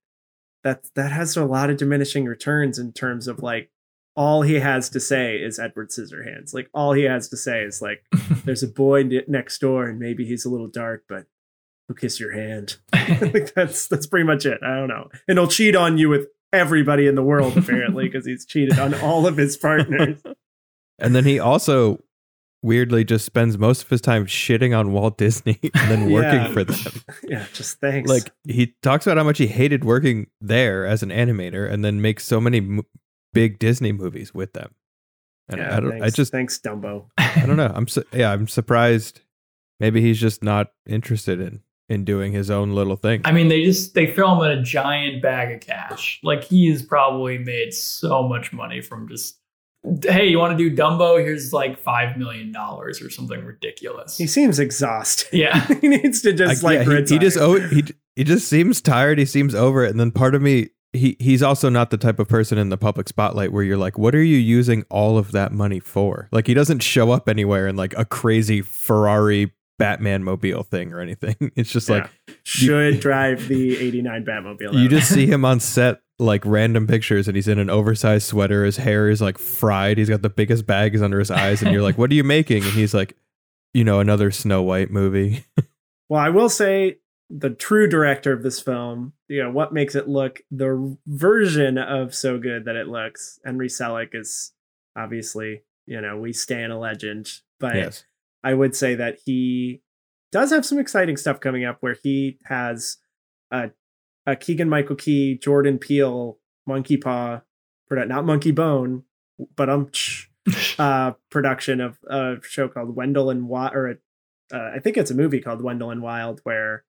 [SPEAKER 3] that that has a lot of diminishing returns in terms of like all he has to say is Edward Scissorhands. Like all he has to say is like, "There's a boy ne- next door, and maybe he's a little dark, but he'll kiss your hand." like that's that's pretty much it. I don't know, and he'll cheat on you with everybody in the world apparently because he's cheated on all of his partners.
[SPEAKER 4] And then he also weirdly just spends most of his time shitting on Walt Disney and then working
[SPEAKER 3] Yeah.
[SPEAKER 4] for them.
[SPEAKER 3] yeah, just thanks.
[SPEAKER 4] Like he talks about how much he hated working there as an animator and then makes so many m- big Disney movies with them. And
[SPEAKER 3] yeah,
[SPEAKER 4] I don't
[SPEAKER 3] thanks,
[SPEAKER 4] I just
[SPEAKER 3] thanks Dumbo.
[SPEAKER 4] I don't know. I'm su- yeah, I'm surprised maybe he's just not interested in in doing his own little thing.
[SPEAKER 2] I mean, they just they throw him in a giant bag of cash. Like he has probably made so much money from just, hey, you want to do Dumbo? Here's like five million dollars or something ridiculous.
[SPEAKER 3] He seems exhausted.
[SPEAKER 2] yeah,
[SPEAKER 3] he needs to just
[SPEAKER 4] I-
[SPEAKER 3] like
[SPEAKER 4] yeah, he, he just oh he he just seems tired. He seems over it, and then part of me he he's also not the type of person in the public spotlight where you're like, what are you using all of that money for? Like he doesn't show up anywhere in like a crazy Ferrari Batman mobile thing or anything. It's just like
[SPEAKER 3] Yeah. should drive the 89 Batmobile.
[SPEAKER 4] you just see him on set like random pictures and he's in an oversized sweater his hair is like fried he's got the biggest bags under his eyes and you're like what are you making and he's like you know another snow white movie
[SPEAKER 3] Well, I will say the true director of this film, you know, what makes it look the version of so good that it looks. Henry Selick is obviously, you know, we stand a legend, but
[SPEAKER 4] yes
[SPEAKER 3] I would say that he does have some exciting stuff coming up where he has a, a Keegan Michael Key, Jordan Peele, Monkey Paw, not Monkey Bone, but um, uh, production of a show called Wendell and Wild, or a, uh, I think it's a movie called Wendell and Wild, where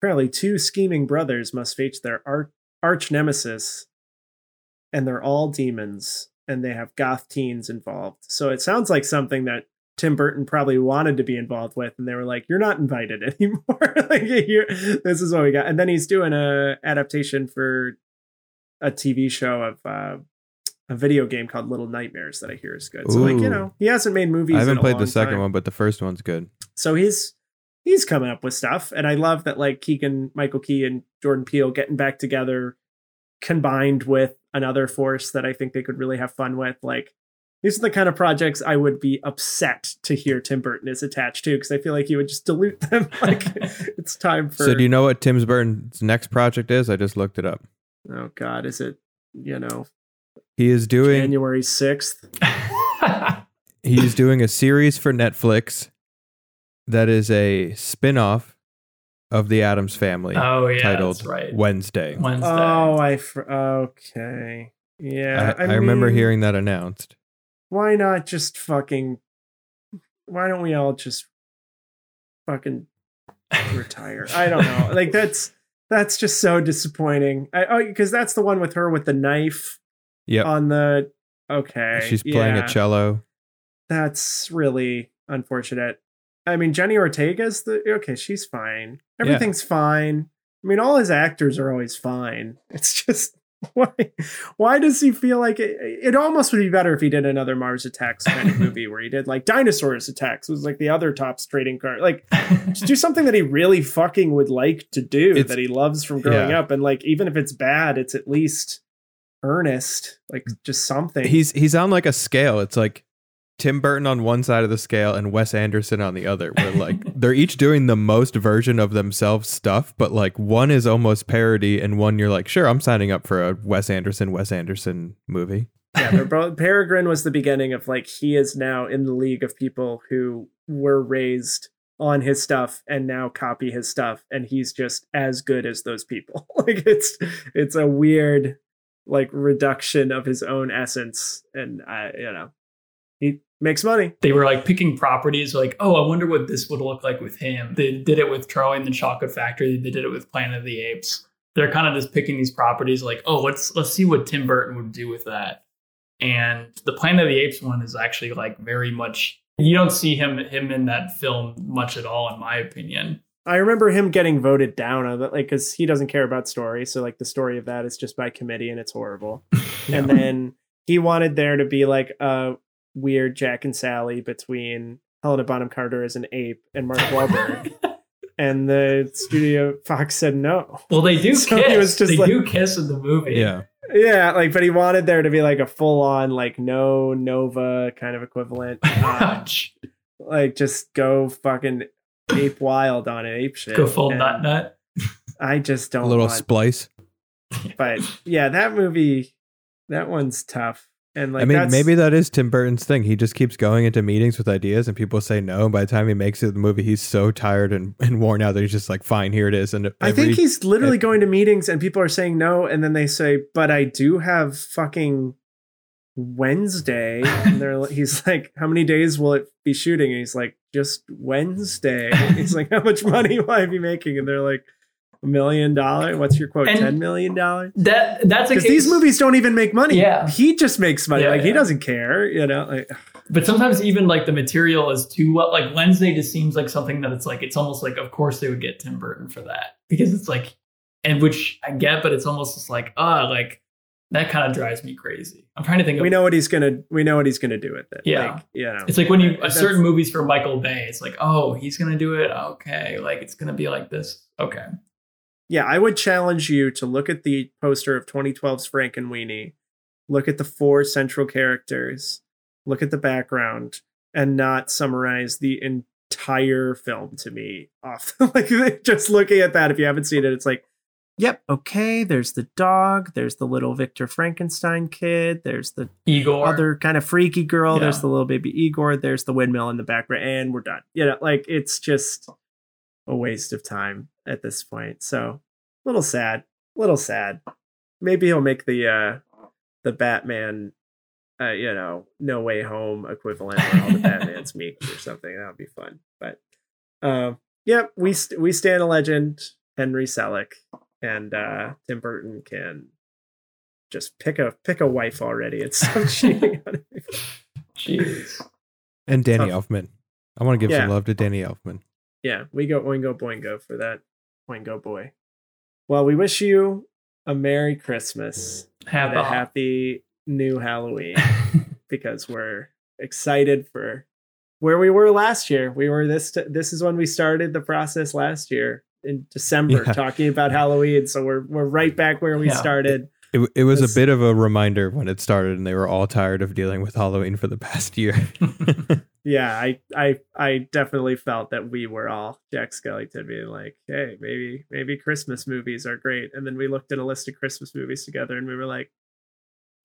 [SPEAKER 3] apparently two scheming brothers must face their ar- arch nemesis, and they're all demons, and they have goth teens involved. So it sounds like something that Tim Burton probably wanted to be involved with, and they were like, "You're not invited anymore. like, this is what we got." And then he's doing a adaptation for a TV show of uh, a video game called Little Nightmares that I hear is good. So, like, you know, he hasn't made movies.
[SPEAKER 4] I haven't played the second
[SPEAKER 3] time.
[SPEAKER 4] one, but the first one's good.
[SPEAKER 3] So he's he's coming up with stuff, and I love that like Keegan, Michael Key, and Jordan Peele getting back together, combined with another force that I think they could really have fun with. Like these are the kind of projects I would be upset to hear Tim Burton is attached to because I feel like he would just dilute them. like it's time for.
[SPEAKER 4] So do you know what Tim Burton's next project is? I just looked it up.
[SPEAKER 3] oh God, is it you know
[SPEAKER 4] He is doing
[SPEAKER 3] January sixth?
[SPEAKER 4] he's doing a series for Netflix that is a spin-off of the Addams family
[SPEAKER 2] oh yeah,
[SPEAKER 4] titled
[SPEAKER 2] that's right.
[SPEAKER 4] Wednesday.
[SPEAKER 2] Wednesday.
[SPEAKER 3] Oh, I fr- okay. Yeah,
[SPEAKER 4] I, I remember
[SPEAKER 3] mean,
[SPEAKER 4] hearing that announced.
[SPEAKER 3] why not just fucking why don't we all just fucking retire i don't know like that's that's just so disappointing i oh because that's the one with her with the knife
[SPEAKER 4] Yep.
[SPEAKER 3] on the okay
[SPEAKER 4] She's playing
[SPEAKER 3] yeah,
[SPEAKER 4] a cello.
[SPEAKER 3] that's really unfortunate i mean jenny ortega's the okay she's fine. Everything's fine. I mean all his actors are always fine. It's just why why does he feel like it, it almost would be better if he did another mars attacks kind of movie where he did like dinosaurs attacks was like the other top trading card. Like just do something that he really fucking would like to do
[SPEAKER 4] It's-
[SPEAKER 3] that he loves from growing
[SPEAKER 4] yeah.
[SPEAKER 3] up. And like even if it's bad it's at least earnest like mm. just something.
[SPEAKER 4] He's he's on like a scale. It's like Tim Burton on one side of the scale and Wes Anderson on the other. Where like they're each doing the most version of themselves stuff, but like one is almost parody and one you're like, sure, I'm signing up for a Wes Anderson Wes Anderson movie.
[SPEAKER 3] yeah, they're. Peregrine was the beginning of like he is now in the league of people who were raised on his stuff and now copy his stuff, and he's just as good as those people. like it's it's a weird like reduction of his own essence, and I you know he makes money.
[SPEAKER 2] they were like picking properties like oh i wonder what this would look like with him they did it with charlie and the chocolate factory they did it with planet of the apes they're kind of just picking these properties like oh let's let's see what tim burton would do with that and the planet of the apes one is actually like very much you don't see him him in that film much at all in my opinion
[SPEAKER 3] I remember him getting voted down on that, like because he doesn't care about story. So like the story of that is just by committee and it's horrible. And then he wanted there to be like a weird Jack and Sally between Helena Bonham Carter as an ape and Mark Wahlberg. and the studio Fox said no.
[SPEAKER 2] well they do
[SPEAKER 3] So he
[SPEAKER 2] kiss
[SPEAKER 3] was just
[SPEAKER 2] they
[SPEAKER 3] like-
[SPEAKER 2] do kiss in the movie
[SPEAKER 4] Yeah.
[SPEAKER 3] Yeah, like but he wanted there to be like a full on like no Nova kind of equivalent. Um, like just go fucking ape wild on it, ape shit.
[SPEAKER 2] go full
[SPEAKER 3] And
[SPEAKER 2] nut nut
[SPEAKER 3] I just don't
[SPEAKER 4] A little
[SPEAKER 3] want
[SPEAKER 4] splice.
[SPEAKER 3] but yeah, that movie, that one's tough. And like,
[SPEAKER 4] I mean, maybe that is Tim Burton's thing. He just keeps going into meetings with ideas and people say no. And by the time he makes it the movie, he's so tired and, and worn out that he's just like, fine, here it is. And
[SPEAKER 3] I
[SPEAKER 4] every-
[SPEAKER 3] think he's literally
[SPEAKER 4] ev-
[SPEAKER 3] going to meetings and people are saying no, and then they say, "But I do have fucking Wednesday." And they're like- he's like, "How many days will it be shooting?" And he's like, "Just Wednesday." he's like, "How much money will I be making?" And they're like, "A million dollar. What's your quote?
[SPEAKER 2] And-
[SPEAKER 3] Ten million dollars.
[SPEAKER 2] that that's a
[SPEAKER 3] Because these movies don't even make money.
[SPEAKER 2] Yeah.
[SPEAKER 3] he just makes money.
[SPEAKER 2] Yeah,
[SPEAKER 3] like he doesn't care. You know, like
[SPEAKER 2] But sometimes even like the material is too well. Like Wednesday just seems like something that it's like it's almost like of course they would get Tim Burton for that because it's like, and which I get, but it's almost just like ah like that kind of drives me crazy. I'm trying to think of.
[SPEAKER 3] we know what he's gonna. We know what he's gonna do with it.
[SPEAKER 2] Yeah.
[SPEAKER 3] like, you know.
[SPEAKER 2] It's like when you
[SPEAKER 3] That's-
[SPEAKER 2] certain movies for Michael Bay. It's like oh he's gonna do it. Okay, like it's gonna be like this. Okay,
[SPEAKER 3] yeah, I would challenge you to look at the poster of 2012's Frankenweenie, look at the four central characters, look at the background, and not summarize the entire film to me off. like just looking at that, if you haven't seen it, it's like, yep, okay, there's the dog, there's the little Victor Frankenstein kid, there's the
[SPEAKER 2] Igor.
[SPEAKER 3] other kind of freaky girl,
[SPEAKER 2] Yeah.
[SPEAKER 3] there's the little baby Igor, there's the windmill in the background, and we're done. You know, like it's just a waste of time at this point. So a little sad, a little sad. Maybe he'll make the uh the Batman, uh, you know, No Way Home equivalent where all the Batmans meet or something. That would be fun. But um, yep, we st- we stand a legend, Henry Selick, and uh, Tim Burton can just pick a pick a wife already It's stop cheating on.
[SPEAKER 2] Jeez.
[SPEAKER 4] And Danny
[SPEAKER 3] Tough.
[SPEAKER 4] Elfman. I want to give
[SPEAKER 3] Yeah.
[SPEAKER 4] some love to Danny Elfman.
[SPEAKER 3] Yeah, we go Oingo Boingo for that Oingo boy. Well, we wish you a Merry Christmas
[SPEAKER 2] Have
[SPEAKER 3] and a
[SPEAKER 2] a
[SPEAKER 3] happy new Halloween because we're excited for where we were last year. We were this this is when we started the process last year in December
[SPEAKER 4] Yeah.
[SPEAKER 3] talking about Halloween. So we're we're right back where we
[SPEAKER 2] Yeah.
[SPEAKER 3] started.
[SPEAKER 4] It, it was
[SPEAKER 3] This-
[SPEAKER 4] a bit of a reminder when it started, and they were all tired of dealing with Halloween for the past year.
[SPEAKER 3] Yeah, I I I definitely felt that we were all Jack Skellington being like, hey, maybe maybe Christmas movies are great. And then we looked at a list of Christmas movies together and we were like,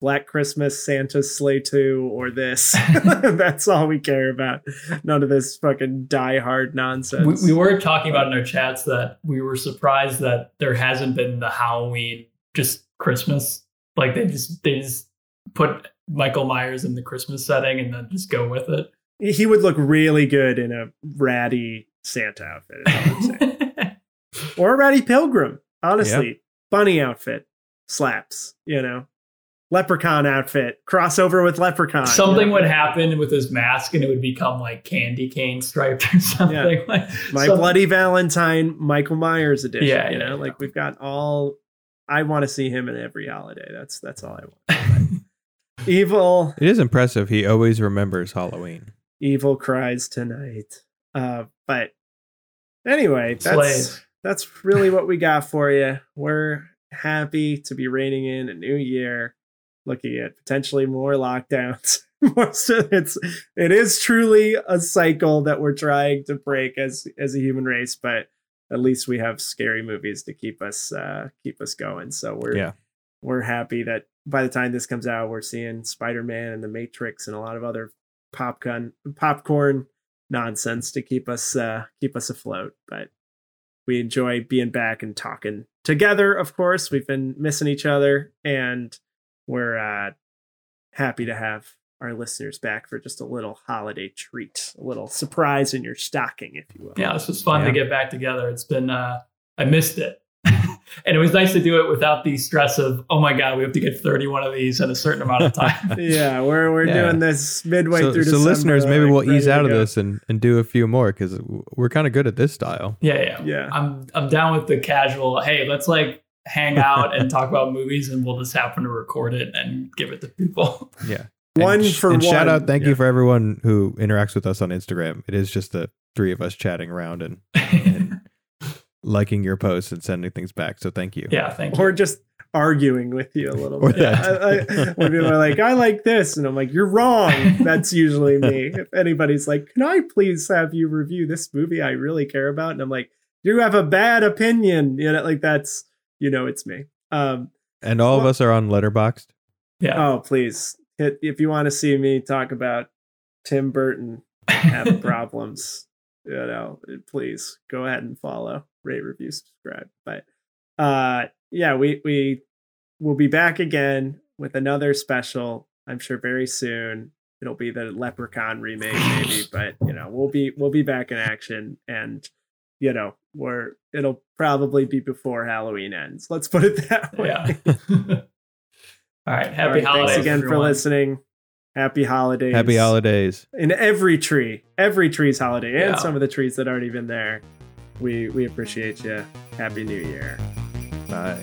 [SPEAKER 3] Black Christmas, Santa's Sleigh 2, or this. That's all we care about. None of this fucking die hard
[SPEAKER 2] we,
[SPEAKER 3] nonsense.
[SPEAKER 2] we were talking about in our chats that we were surprised that there hasn't been the Halloween just Christmas. Like they just they just put Michael Myers in the Christmas setting and then just go with it.
[SPEAKER 3] He would look really good in a ratty Santa outfit. I'm saying. or a ratty pilgrim. Honestly, bunny outfit slaps. You know, leprechaun outfit crossover with leprechaun.
[SPEAKER 2] Something
[SPEAKER 3] you know?
[SPEAKER 2] would happen with his mask and it would become like candy cane striped or something. Like
[SPEAKER 3] My
[SPEAKER 2] some-
[SPEAKER 3] bloody Valentine, Michael Myers edition.
[SPEAKER 2] Yeah,
[SPEAKER 3] you
[SPEAKER 2] yeah,
[SPEAKER 3] know,
[SPEAKER 2] yeah.
[SPEAKER 3] like we've got all. I want to see him in every holiday. That's that's all I want. Evil,
[SPEAKER 4] it is impressive. He always remembers Halloween.
[SPEAKER 3] Evil cries tonight. Uh, but anyway, that's
[SPEAKER 2] Slaves.
[SPEAKER 3] that's really what we got for you. We're happy to be reining in a new year, looking at potentially more lockdowns. Most of it's it is truly a cycle that we're trying to break as as a human race, but at least we have scary movies to keep us uh keep us going. So we're
[SPEAKER 4] Yeah.
[SPEAKER 3] we're happy that by the time this comes out, we're seeing Spider Man and the Matrix and a lot of other popcorn popcorn nonsense to keep us uh keep us afloat. But we enjoy being back and talking together. Of course, we've been missing each other, and we're uh happy to have our listeners back for just a little holiday treat, a little surprise in your stocking, if you will.
[SPEAKER 2] yeah, this was fun to get back together. It's been uh I missed it. And it was nice to do it without the stress of, oh my god, we have to get 31 of these in a certain amount of time.
[SPEAKER 3] Yeah, we're we're
[SPEAKER 4] Yeah.
[SPEAKER 3] doing this midway
[SPEAKER 4] so,
[SPEAKER 3] through.
[SPEAKER 4] so
[SPEAKER 3] December,
[SPEAKER 4] listeners, maybe
[SPEAKER 3] like,
[SPEAKER 4] we'll ease out of
[SPEAKER 3] go.
[SPEAKER 4] this and, and do a few more because we're kind of good at this style.
[SPEAKER 2] yeah, yeah.
[SPEAKER 3] Yeah.
[SPEAKER 2] I'm I'm down with the casual, hey, let's like hang out and talk about movies and we'll just happen to record it and give it to people.
[SPEAKER 4] Yeah.
[SPEAKER 3] One
[SPEAKER 4] and,
[SPEAKER 3] for
[SPEAKER 4] and shout out, thank
[SPEAKER 3] Yeah.
[SPEAKER 4] you for everyone who interacts with us on Instagram. It is just the three of us chatting around and, and liking your posts and sending things back. So thank you.
[SPEAKER 2] yeah, thank you.
[SPEAKER 3] or just arguing with you a little
[SPEAKER 4] Or
[SPEAKER 3] bit.
[SPEAKER 4] that.
[SPEAKER 3] I, I, when people are like, "I like this," and I'm like, "You're wrong." That's usually me. If anybody's like, "Can I please have you review this movie I really care about?" and I'm like, "You have a bad opinion," you know, like that's you know, it's me. Um,
[SPEAKER 4] And all of us are on Letterboxd.
[SPEAKER 2] Yeah.
[SPEAKER 3] oh, please, hit, if you want to see me talk about Tim Burton have problems, you know, please go ahead and follow, rate, review, subscribe. But uh yeah, we we will be back again with another special, I'm sure very soon. It'll be the Leprechaun remake, maybe, but you know, we'll be we'll be back in action and you know, we're it'll probably be before Halloween ends. Let's put it that way.
[SPEAKER 2] yeah. All right. Happy
[SPEAKER 3] All right,
[SPEAKER 2] holidays.
[SPEAKER 3] Thanks again for listening. Happy holidays.
[SPEAKER 4] Happy holidays.
[SPEAKER 3] in every tree, every tree's holiday, and
[SPEAKER 2] Yeah.
[SPEAKER 3] some of the trees that aren't even there. We we appreciate you. Happy New Year.
[SPEAKER 4] Bye.